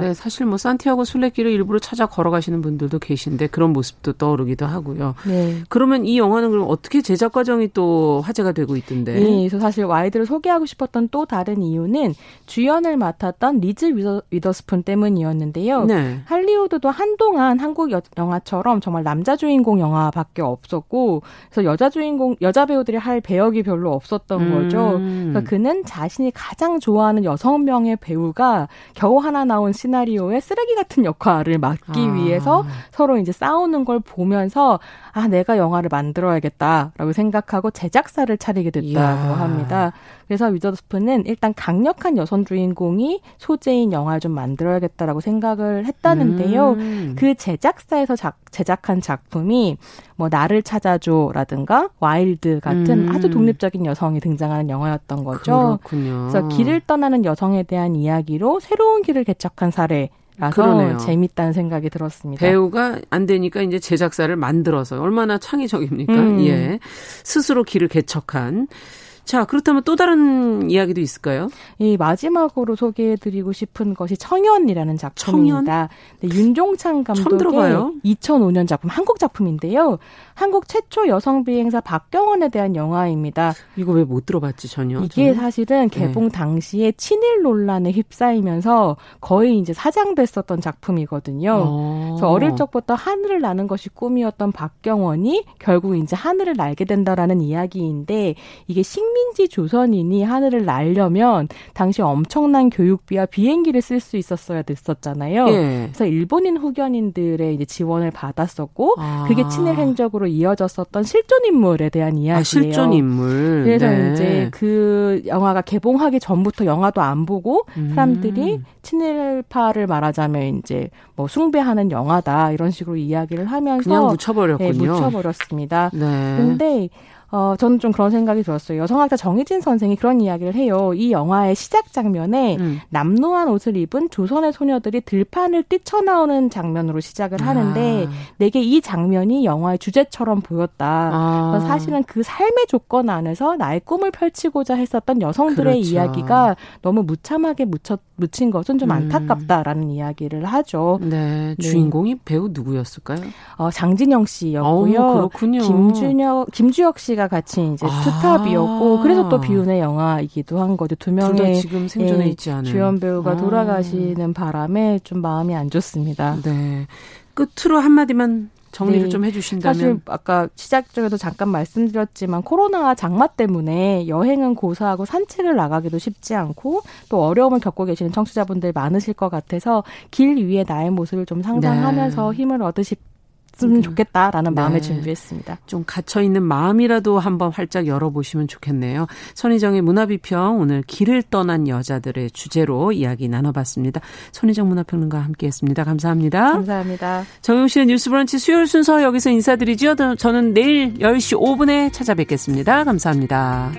네, 사실 뭐 산티아고 순례길을 일부러 찾아 걸어가시는 분들도 계신데 그런 모습도 떠오르기도 하고요. 네. 그러면 이 영화는 그럼 어떻게 제작 과정이 또 화제가 되고 있던데? 네, 그래서 사실 와일드를 소개하고 싶었던 또 다른 이유는 주연을 맡았던 리즈 위더, 위더스푼 때문이었는데요. 네. 할리우드도 한동안 한국 영화처럼 정말 남자 주인공 영화밖에 없었고 그래서 여자 주인공 여자 배우들이 할 배역이 별로 없었던 음. 거죠. 그러니까 그는 자신이 가장 좋아하는 여성 명의 배우가 겨우 하나 나온 시나리오에 쓰레기 같은 역할을 맡기 아. 위해서 서로 이제 싸우는 걸 보면서 아 내가 영화를 만들어야겠다라고 생각하고 제작사를 차리게 됐다고 이야. 합니다. 그래서 위저스프는 일단 강력한 여성 주인공이 소재인 영화를 좀 만들어야겠다라고 생각을 했다는데요. 음. 그 제작사에서 작, 제작한 작품이 뭐 나를 찾아줘라든가 와일드 같은 음. 아주 독립적인 여성이 등장하는 영화였던 거죠. 그렇군요. 그래서 길을 떠나는 여성에 대한 이야기로 새로운 길을 개척한 사례 라서 그러네요. 재밌다는 생각이 들었습니다. 배우가 안 되니까 이제 제작사를 만들어서 얼마나 창의적입니까? 음. 예. 스스로 길을 개척한 자, 그렇다면 또 다른 이야기도 있을까요? 이 마지막으로 소개해드리고 싶은 것이 청년이라는 작품입니다. 네, 윤종찬 감독의 2005년 작품, 한국 작품인데요. 한국 최초 여성 비행사 박경원에 대한 영화입니다. 이거 왜 못 들어봤지 전혀? 이게 저는? 사실은 네. 개봉 네. 당시에 친일 논란에 휩싸이면서 거의 이제 사장됐었던 작품이거든요. 어. 그래서 어릴 적부터 하늘을 나는 것이 꿈이었던 박경원이 결국 이제 하늘을 날게 된다라는 이야기인데 이게 식민 식민지 조선인이 하늘을 날려면 당시 엄청난 교육비와 비행기를 쓸 수 있었어야 됐었잖아요. 예. 그래서 일본인 후견인들의 이제 지원을 받았었고 아. 그게 친일 행적으로 이어졌었던 실존 인물에 대한 아, 이야기예요. 아, 실존 인물. 그래서 네. 이제 그 영화가 개봉하기 전부터 영화도 안 보고 음. 사람들이 음. 친일파를 말하자면 이제 뭐 숭배하는 영화다 이런 식으로 이야기를 하면서 그냥 묻혀버렸군요. 네, 묻혀버렸습니다. 네. 근데 어, 저는 좀 그런 생각이 들었어요. 여성학자 정희진 선생이 그런 이야기를 해요. 이 영화의 시작 장면에 음. 남노한 옷을 입은 조선의 소녀들이 들판을 뛰쳐나오는 장면으로 시작을 하는데 아. 내게 이 장면이 영화의 주제처럼 보였다. 아. 사실은 그 삶의 조건 안에서 나의 꿈을 펼치고자 했었던 여성들의 그렇죠. 이야기가 너무 무참하게 묻혀, 묻힌 것은 좀 음. 안타깝다라는 이야기를 하죠. 네. 네. 주인공이 배우 누구였을까요? 어, 장진영 씨였고요. 어, 그렇군요. 김준혁, 김주혁 씨 씨가 같이 이제 아. 투탑이었고 그래서 또 비운의 영화이기도 한 거죠. 두 명의 지금 생존에 예, 있지 않은 주연 배우가 아. 돌아가시는 바람에 좀 마음이 안 좋습니다. 네. 끝으로 한 마디만 정리를 네. 좀 해주신다면 사실 아까 시작적에도 잠깐 말씀드렸지만 코로나 장마 때문에 여행은 고사하고 산책을 나가기도 쉽지 않고 또 어려움을 겪고 계시는 청취자분들 많으실 것 같아서 길 위에 나의 모습을 좀 상상하면서 네. 힘을 얻으 시 했으면 좋겠다라는 네. 마음에 준비했습니다. 좀 갇혀 있는 마음이라도 한번 활짝 열어보시면 좋겠네요. 손희정의 문화비평 오늘 길을 떠난 여자들의 주제로 이야기 나눠봤습니다. 손희정 문화평론가와 함께했습니다. 감사합니다. 감사합니다. 정용실의 뉴스브런치 수요일 순서 여기서 인사드리죠. 저는 내일 10시 5분에 찾아뵙겠습니다. 감사합니다.